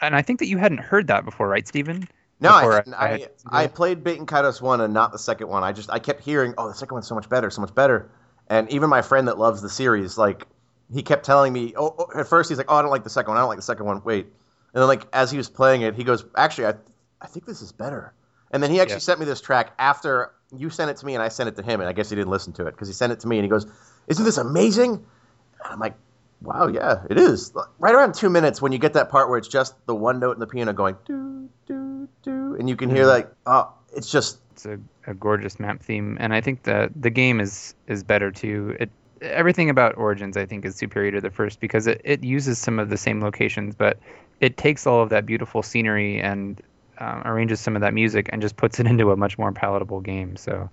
and I think that you hadn't heard that before, right, Stephen? No, I, I- I I, played Baten Kaitos one and not the second one. I just I kept hearing, oh, the second one's so much better, so much better. And even my friend that loves the series, like he kept telling me, oh, oh, at first he's like, oh, I don't like the second one. I don't like the second one. Wait, and then like as he was playing it, he goes, actually, I I think this is better. And then he actually Yeah. sent me this track after you sent it to me and I sent it to him, and I guess he didn't listen to it because he sent it to me and he goes, isn't this amazing? And I'm like, wow, yeah, it is. Right around two minutes when you get that part where it's just the one note in the piano going do do do, and you can hear mm-hmm. like, oh, it's just It's a, a gorgeous map theme, and I think that the game is is better too. It everything about Origins I think is superior to the first because it, it uses some of the same locations, but it takes all of that beautiful scenery and um, arranges some of that music and just puts it into a much more palatable game. So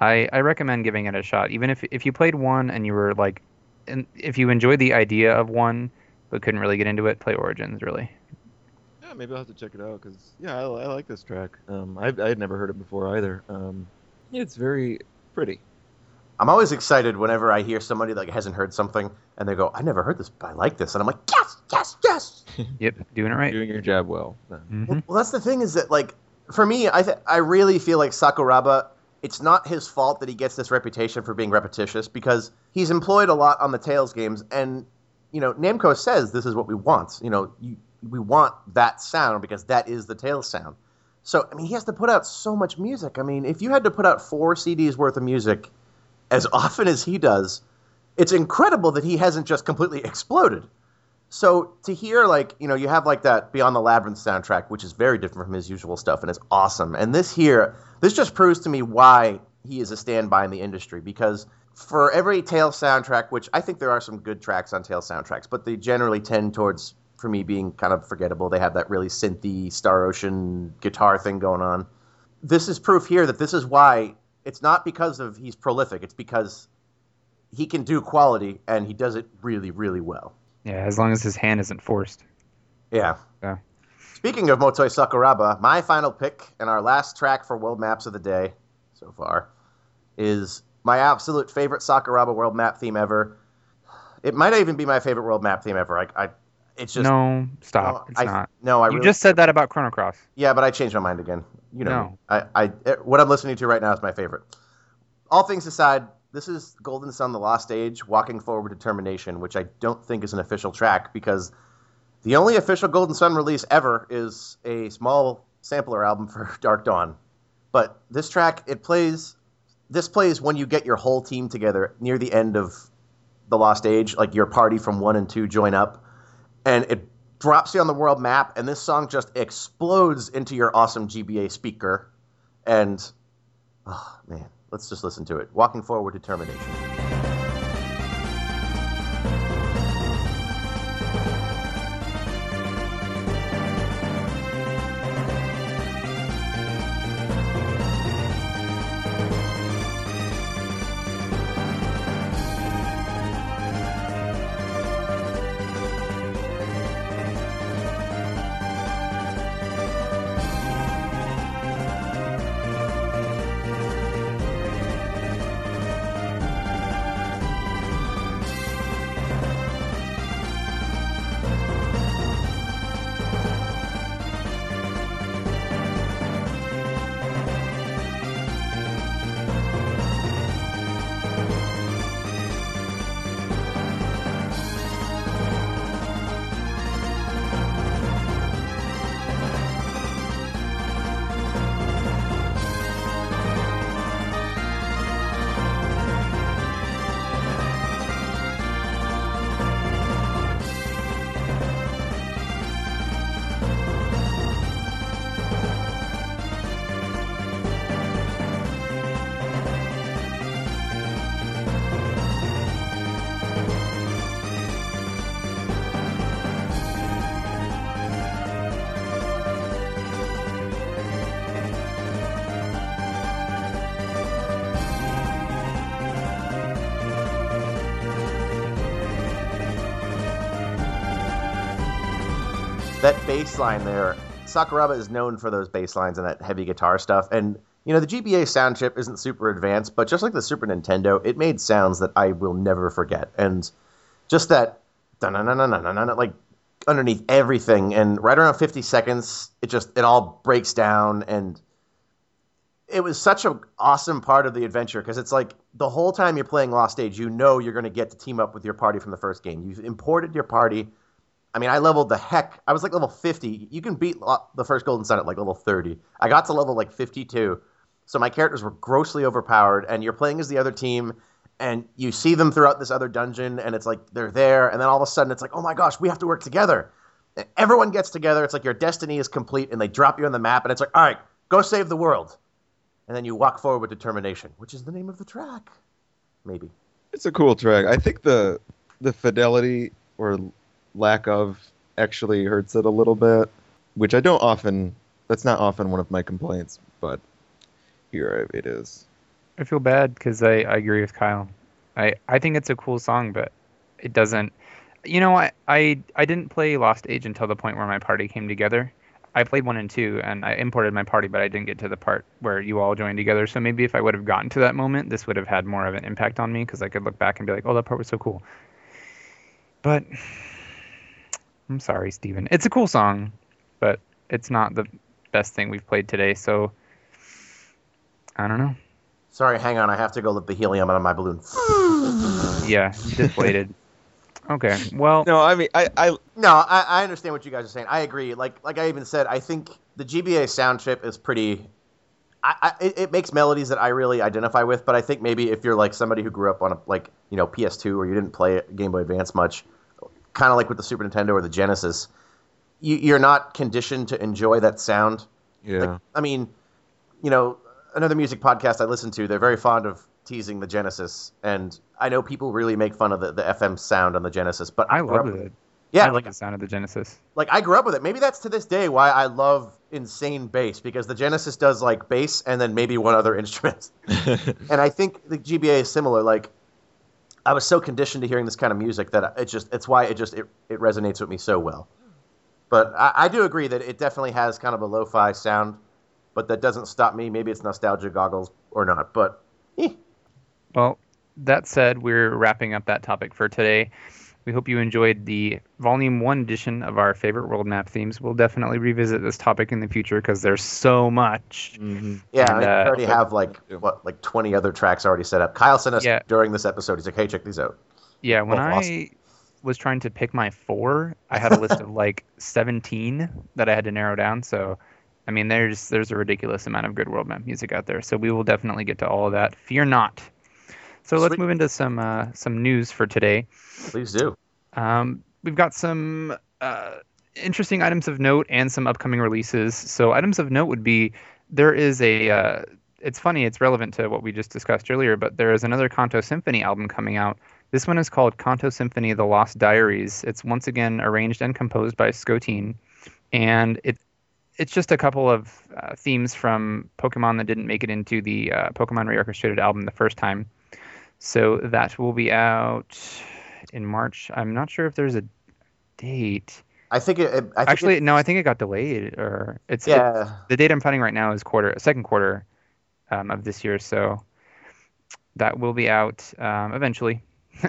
I I recommend giving it a shot, even if if you played one and you were like, and if you enjoyed the idea of one but couldn't really get into it, play Origins really. Yeah, maybe I'll have to check it out because yeah, I, I like this track. Um, I I had never heard it before either. Um, it's very pretty. I'm always excited whenever I hear somebody like hasn't heard something and they go, I never heard this, but I like this, and I'm like, yes, yes, yes. Yep, doing it right. Doing your job well. Then. Mhm. Well, well, that's the thing is that like for me, I th- I really feel like Sakuraba. It's not his fault that he gets this reputation for being repetitious because he's employed a lot on the Tales games, and you know Namco says this is what we want. You know, you, we want that sound because that is the Tales sound. So I mean, he has to put out so much music. I mean, if you had to put out four CDs worth of music as often as he does, it's incredible that he hasn't just completely exploded. So to hear like you know you have like that Beyond the Labyrinth soundtrack, which is very different from his usual stuff, and it's awesome. And this here, this just proves to me why he is a standby in the industry because for every Tales soundtrack, which I think there are some good tracks on Tales soundtracks, but they generally tend towards for me being kind of forgettable. They have that really synthy Star Ocean guitar thing going on. This is proof here that this is why it's not because of he's prolific. It's because he can do quality and he does it really, really well. Yeah, as long as his hand isn't forced. Yeah. Yeah. Speaking of Motoi Sakuraba, my final pick and our last track for World Maps of the Day so far is my absolute favorite Sakuraba World Map theme ever. It might even be my favorite World Map theme ever. I, I it's just no, stop. no, it's I, not. No, I you really, just said that about Chrono Cross. yeah, but I changed my mind again. You know, No. I, I, eh, what I'm listening to right now is my favorite. All things aside, this is Golden Sun: The Lost Age, Walking Forward Determination, which I don't think is an official track because the only official Golden Sun release ever is a small sampler album for Dark Dawn. But this track, it plays. This plays when you get your whole team together near the end of the Lost Age, like your party from one and two join up, and it drops you on the world map, and this song just explodes into your awesome GBA speaker, and oh man, let's just listen to it. Walking forward, determination. that bass line there, Sakuraba is known for those bass lines and that heavy guitar stuff. And, you know, the GBA sound chip isn't super advanced, but just like the Super Nintendo, it made sounds that I will never forget. And just that, like, underneath everything. And right around 50 seconds, it just, it all breaks down. And it was such an awesome part of the adventure because it's like the whole time you're playing Lost Age, you know you're going to get to team up with your party from the first game. You've imported your party. I mean, I leveled the heck. I was like level 50. You can beat the first Golden Sun at like level 30. I got to level like 52. So my characters were grossly overpowered, and you're playing as the other team, and you see them throughout this other dungeon, and it's like they're there, and then all of a sudden it's like, oh my gosh, we have to work together. And everyone gets together. It's like your destiny is complete, and they drop you on the map, and it's like, all right, go save the world. And then you walk forward with determination, which is the name of the track. Maybe. It's a cool track. I think the the fidelity or lack of actually hurts it a little bit, which I don't often. That's not often one of my complaints, but here it is. I feel bad because I, I agree with Kyle. I, I think it's a cool song, but it doesn't. You know, I, I I didn't play Lost Age until the point where my party came together. I played one and two, and I imported my party, but I didn't get to the part where you all joined together. So maybe if I would have gotten to that moment, this would have had more of an impact on me because I could look back and be like, "Oh, that part was so cool." But I'm sorry, Steven. It's a cool song, but it's not the best thing we've played today. So I don't know. Sorry, hang on. I have to go let the helium out of my balloon. Yeah, deflated. okay, well, No, I mean, I, I No, I, I understand what you guys are saying. I agree. Like like I even said, I think the GBA sound chip is pretty. I, I, it, it makes melodies that I really identify with, but I think maybe if you're like somebody who grew up on a like you know PS2 or you didn't play Game Boy Advance much, kind of like with the Super Nintendo or the Genesis, you, you're not conditioned to enjoy that sound. yeah. Like, I mean, you know, another music podcast I listen to, they're very fond of teasing the Genesis, and I know people really make fun of the, the FM sound on the Genesis, but I grew love it. Yeah, I like the sound of the Genesis. like I grew up with it. Maybe that's to this day why I love insane bass because the Genesis does like bass and then maybe one other instrument. and I think the GBA is similar. Like I was so conditioned to hearing this kind of music that it just it's why it just it, it resonates with me so well. But I, I do agree that it definitely has kind of a lo-fi sound, but that doesn't stop me. Maybe it's nostalgia goggles or not. But eh. Well, that said, we're wrapping up that topic for today. We hope you enjoyed the Volume 1 edition of our favorite world map themes. We'll definitely revisit this topic in the future because there's so much. Mhm. yeah, And, I uh, already have like what like twenty other tracks already set up. Kyle sent us Yeah. during this episode. He's like, "Hey, check these out." Yeah, when Oh, I awesome. was trying to pick my four, I had a list of like 17 that I had to narrow down. So, I mean, there's there's a ridiculous amount of good world map music out there. So we will definitely get to all of that. Fear not. So let's move into some uh, some news for today. Please do. Um, we've got some uh, interesting items of note and some upcoming releases. So items of note would be there is a. Uh, it's funny. It's relevant to what we just discussed earlier, but there is another Kanto Symphony album coming out. This one is called Kanto Symphony: The Lost Diaries. It's once again arranged and composed by Scotine, and it it's just a couple of uh, themes from Pokemon that didn't make it into the uh, Pokemon Reorchestrated album the first time. So that will be out in March. I'm not sure if there's a date. I think it. I think Actually, it- no, I think it got delayed, or it's it- yeah. the date I'm finding right now is quarter, second quarter um, of this year. So that will be out um, eventually.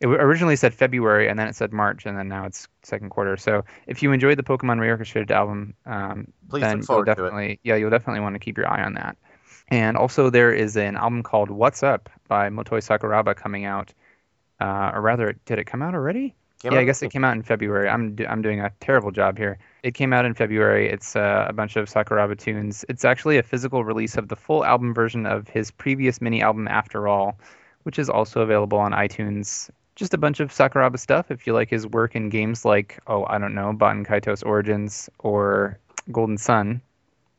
it originally said February, and then it said March, and then now it's second quarter. So if you enjoyed the Pokemon Reorchestrated album, um, Please then look forward to it. yeah, you'll definitely want to keep your eye on that. And also, there is an album called "What's Up" by Motoi Sakuraba coming out. Uh, or rather, did it come out already? Came yeah, out- I guess it came out in February. I'm do- I'm doing a terrible job here. It came out in February. It's uh, a bunch of Sakuraba tunes. It's actually a physical release of the full album version of his previous mini album After All, which is also available on iTunes. Just a bunch of Sakuraba stuff. If you like his work in games like oh I don't know Baten Kaitos Origins or Golden Sun,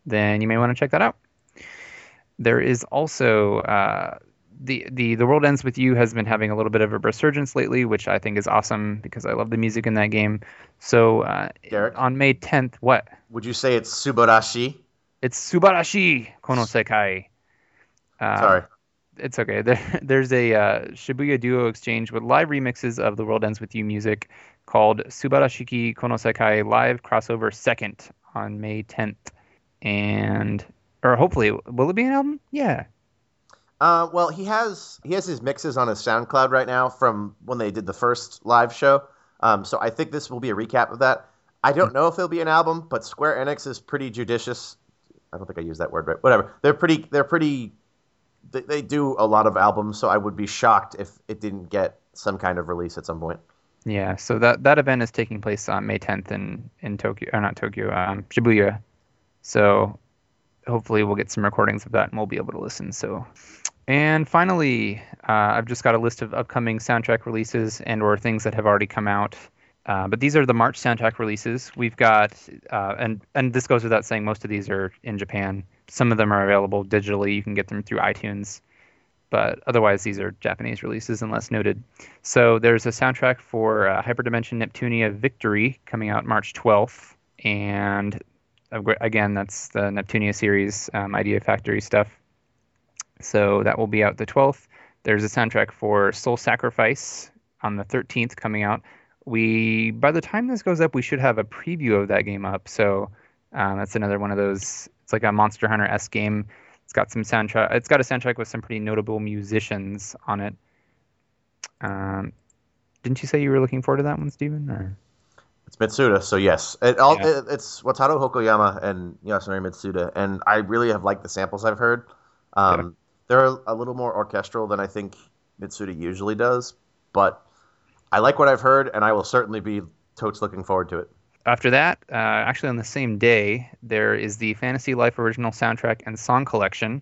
then you may want to check that out. There is also uh, the the the world ends with you has been having a little bit of a resurgence lately, which I think is awesome because I love the music in that game. So uh, Derek? on May 10th, what? Would you say it's Subarashi? It's Subarashi Kono Sekai. Uh, Sorry. it's okay. There, there's a uh, Shibuya Duo exchange with live remixes of The World Ends With You music called Subarashiki Konosekai Live Crossover Second on May 10th. And, or hopefully, will it be an album? Yeah. Uh, well, he has he has his mixes on his SoundCloud right now from when they did the first live show. Um, so I think this will be a recap of that. I don't know if it'll be an album, but Square Enix is pretty judicious. I don't think I used that word right. Whatever. They're pretty. They're pretty. They, they do a lot of albums, so I would be shocked if it didn't get some kind of release at some point. Yeah, so that that event is taking place on May 10th in in Tokyo, or not Tokyo, um, Shibuya. So hopefully we'll get some recordings of that and we'll be able to listen. So, and finally, uh, I've just got a list of upcoming soundtrack releases and or things that have already come out. Uh, but these are the March soundtrack releases. We've got, uh, and and this goes without saying, most of these are in Japan. Some of them are available digitally. You can get them through iTunes but otherwise these are Japanese releases unless noted. So there's a soundtrack for uh, Hyperdimension Neptunia Victory coming out March 12th, and again that's the Neptunia series um, Idea Factory stuff. So that will be out the 12th. There's a soundtrack for Soul Sacrifice on the 13th coming out. We by the time this goes up, we should have a preview of that game up. So um, that's another one of those. It's like a Monster Hunter s game. It's got some soundtrack. It's got a soundtrack with some pretty notable musicians on it. Um, didn't you say you were looking forward to that one, Steven? Or It's Mitsuda, so yes, it all Yeah. it, it's Wataru Hokoyama and Yasunori Mitsuda, and I really have liked the samples I've heard. Um, They're a little more orchestral than I think Mitsuda usually does, but I like what I've heard, and I will certainly be totes looking forward to it. after that, uh, actually on the same day, there is the Fantasy Life original soundtrack and song collection.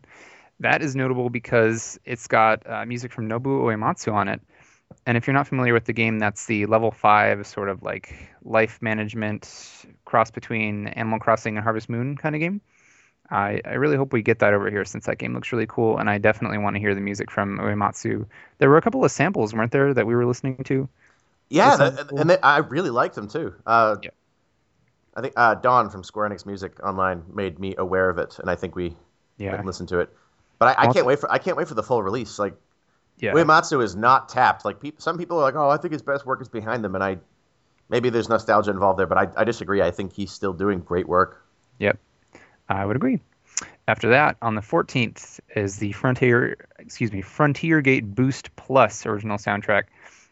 That is notable because it's got uh, music from Nobu Uematsu on it. And if you're not familiar with the game, that's the level five sort of like life management cross between Animal Crossing and Harvest Moon kind of game. I, I really hope we get that over here since that game looks really cool, and I definitely want to hear the music from Uematsu. There were a couple of samples, weren't there, that we were listening to? Yeah, That cool. and they, I really liked them too. Uh, Yeah. I think uh, Dawn from Square Enix Music Online made me aware of it, and I think we Yeah, can listen to it. But I, I can't wait for I can't wait for the full release. Like yeah. Uematsu is not tapped. Like peop some people are like, oh, I think his best work is behind them, and I maybe there's nostalgia involved there, but I, I disagree. I think he's still doing great work. Yep, I would agree. After that, on the 14th is the Frontier, excuse me, Frontier Gate Boost Plus original soundtrack.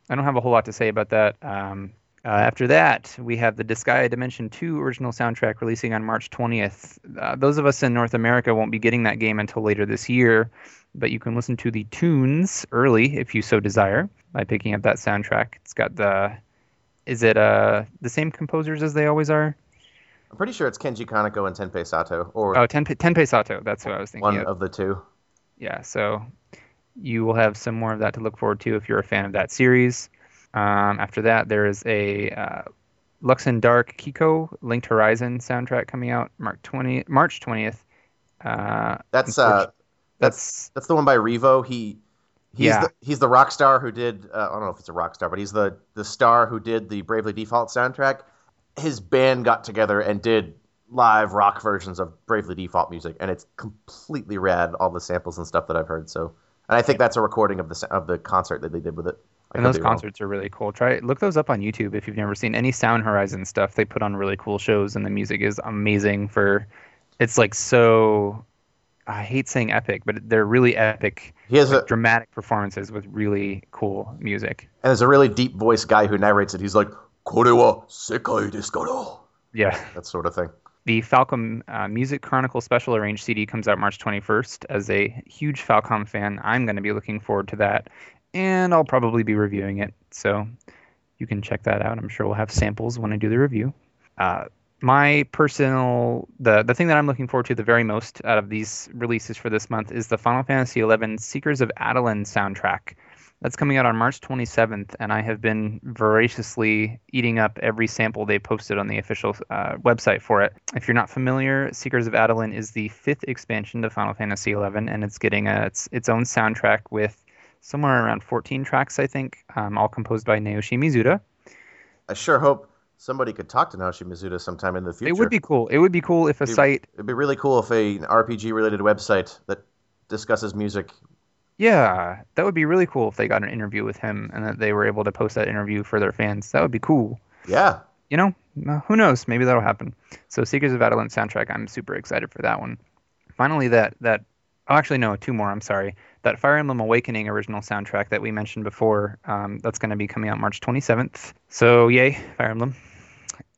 I don't have a whole lot to say about that. Um, uh, after that, we have the Disgaea Dimension 2 original soundtrack releasing on March 20th. Uh, those of us in North America won't be getting that game until later this year, but you can listen to the tunes early if you so desire by picking up that soundtrack. It's got the, is it uh the same composers as they always are? I'm pretty sure it's Kenji Kaneko and Tenpei Sato, or Oh, Tenpei, Tenpei Sato. That's what I was thinking one of. of the two. Yeah, so you will have some more of that to look forward to if you're a fan of that series. Um, after that, there is a uh, Luxendarc Daikikou Linked Horizon soundtrack coming out March 20, March 20th. Uh, That's uh, that's that's the one by Revo. He he's Yeah. the, he's the rock star who did uh, I don't know if it's a rock star, but he's the the star who did the Bravely Default soundtrack. His band got together and did live rock versions of Bravely Default music, and it's completely rad. All the samples and stuff that I've heard. So, and I think that's a recording of the of the concert that they did with it. I and those be wrong. concerts are really cool. Try look those up on YouTube if you've never seen any Sound Horizon stuff. They put on really cool shows, and the music is amazing. For it's like so. I hate saying epic, but they're really epic, He has a dramatic performances with really cool music. and there's a really deep voice guy who narrates it. He's like, "Kore wa sekai desu kara," Yeah. that sort of thing. The Falcom uh, Music Chronicle Special Arranged CD comes out March 21st. As a huge Falcom fan, I'm going to be looking forward to that, and I'll probably be reviewing it. So you can check that out. I'm sure we'll have samples when I do the review. Uh, my personal, the the thing that I'm looking forward to the very most out of these releases for this month is the Final Fantasy XI Seekers of Adoulin soundtrack. That's coming out on March 27th, and I have been voraciously eating up every sample they posted on the official uh, website for it. If you're not familiar, Seekers of Adoulin is the fifth expansion to Final Fantasy XI, and it's getting a, its, its own soundtrack with somewhere around 14 tracks, I think, um, all composed by Naoshi Mizuta. I sure hope somebody could talk to Naoshi Mizuta sometime in the future. It would be cool. It would be cool if a Be- site It'd be really cool if a, an RPG related website that discusses music Yeah, that would be really cool if they got an interview with him and that they were able to post that interview for their fans. That would be cool. Yeah. You know, uh, who knows? Maybe that'll happen. So, Seekers of Adoulin soundtrack, I'm super excited for that one. Finally, that that oh, actually no, two more. I'm sorry. That Fire Emblem Awakening original soundtrack that we mentioned before. Um, that's going to be coming out March 27th. So, yay, Fire Emblem.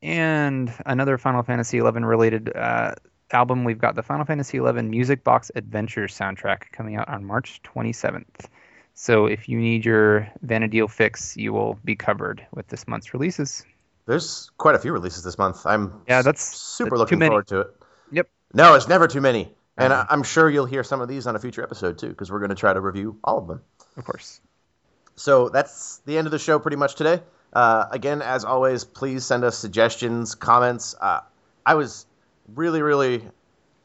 And another Final Fantasy XI related uh, album, we've got the Final Fantasy XI Music Box Adventures soundtrack coming out on March 27th. So if you need your Vana'diel fix, you will be covered with this month's releases. There's quite a few releases this month. I'm Yeah, that's- super that's looking forward to it. Yep. No, it's never too many. And Uh-huh. I'm sure you'll hear some of these on a future episode too, because we're going to try to review all of them. Of course. So that's the end of the show pretty much today. Uh, again, as always, please send us suggestions, comments. Uh, I was really, really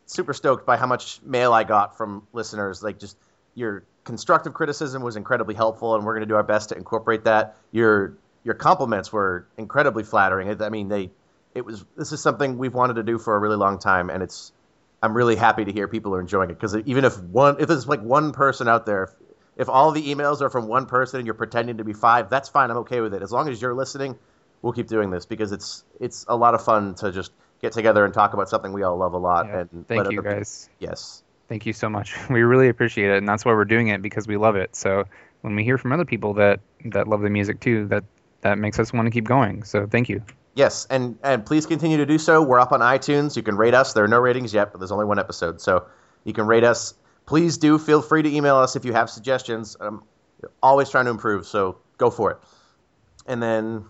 super stoked by how much mail I got from listeners. Like, just your constructive criticism was incredibly helpful, and we're going to do our best to incorporate that. Your your compliments were incredibly flattering. I mean, they it was this is something we've wanted to do for a really long time, and it's I'm really happy to hear people are enjoying it because even if one if there's like one person out there, if, all the emails are from one person and you're pretending to be five, that's fine. I'm okay with it as long as you're listening. We'll keep doing this because it's it's a lot of fun to just get together and talk about something we all love a lot. Yeah. And Thank you people- guys. Yes. Thank you so much. We really appreciate it, and that's why we're doing it because we love it. So when we hear from other people that that love the music too, that that makes us want to keep going. So thank you. Yes, and and please continue to do so. We're up on iTunes. You can rate us. There are no ratings yet, but there's only one episode, so you can rate us. Please do feel free to email us if you have suggestions. I'm always trying to improve, so go for it. And then,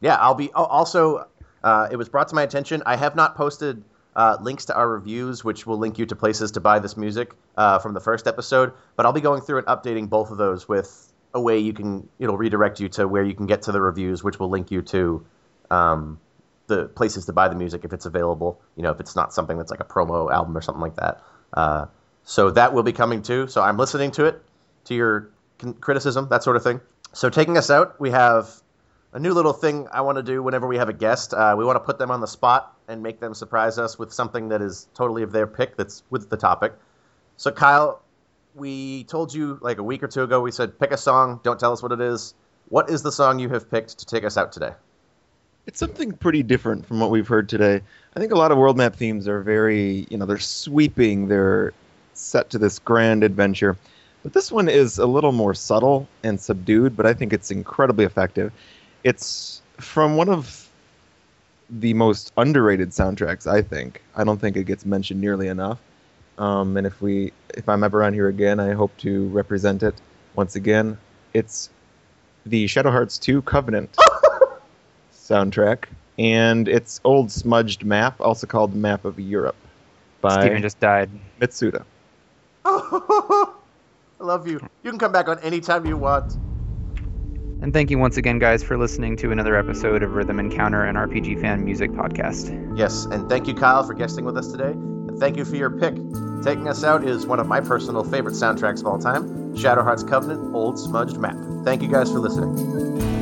yeah, I'll be oh, also. Uh, it was brought to my attention. I have not posted uh, links to our reviews, which will link you to places to buy this music uh, from the first episode. But I'll be going through and updating both of those with a way you can. It'll redirect you to where you can get to the reviews, which will link you to um, the places to buy the music if it's available. You know, if it's not something that's like a promo album or something like that. So that will be coming too. So I'm listening to it, to your criticism, that sort of thing. So taking us out, we have a new little thing I want to do whenever we have a guest. Uh, we want to put them on the spot and make them surprise us with something that is totally of their pick that's with the topic. So Kyle, we told you like a week or two ago. We said pick a song. Don't tell us what it is. What is the song you have picked to take us out today? It's something pretty different from what we've heard today. I think a lot of world map themes are very, you know, they're sweeping, they're set to this grand adventure. But this one is a little more subtle and subdued, but I think it's incredibly effective. It's from one of the most underrated soundtracks, I think. I don't think it gets mentioned nearly enough. Um, and if we, if I'm ever on here again, I hope to represent it once again. It's the Shadow Hearts 2 Covenant soundtrack, and it's old smudged map, also called Map of Europe, by Steven just died. Mitsuda. I love you. You can come back on anytime you want. And thank you once again, guys, for listening to another episode of Rhythm Encounter, an RPG fan music podcast. Yes, and thank you, Kyle, for guesting with us today. And thank you for your pick. Taking us out is one of my personal favorite soundtracks of all time Shadow Hearts Covenant Old Smudged Map. Thank you guys for listening.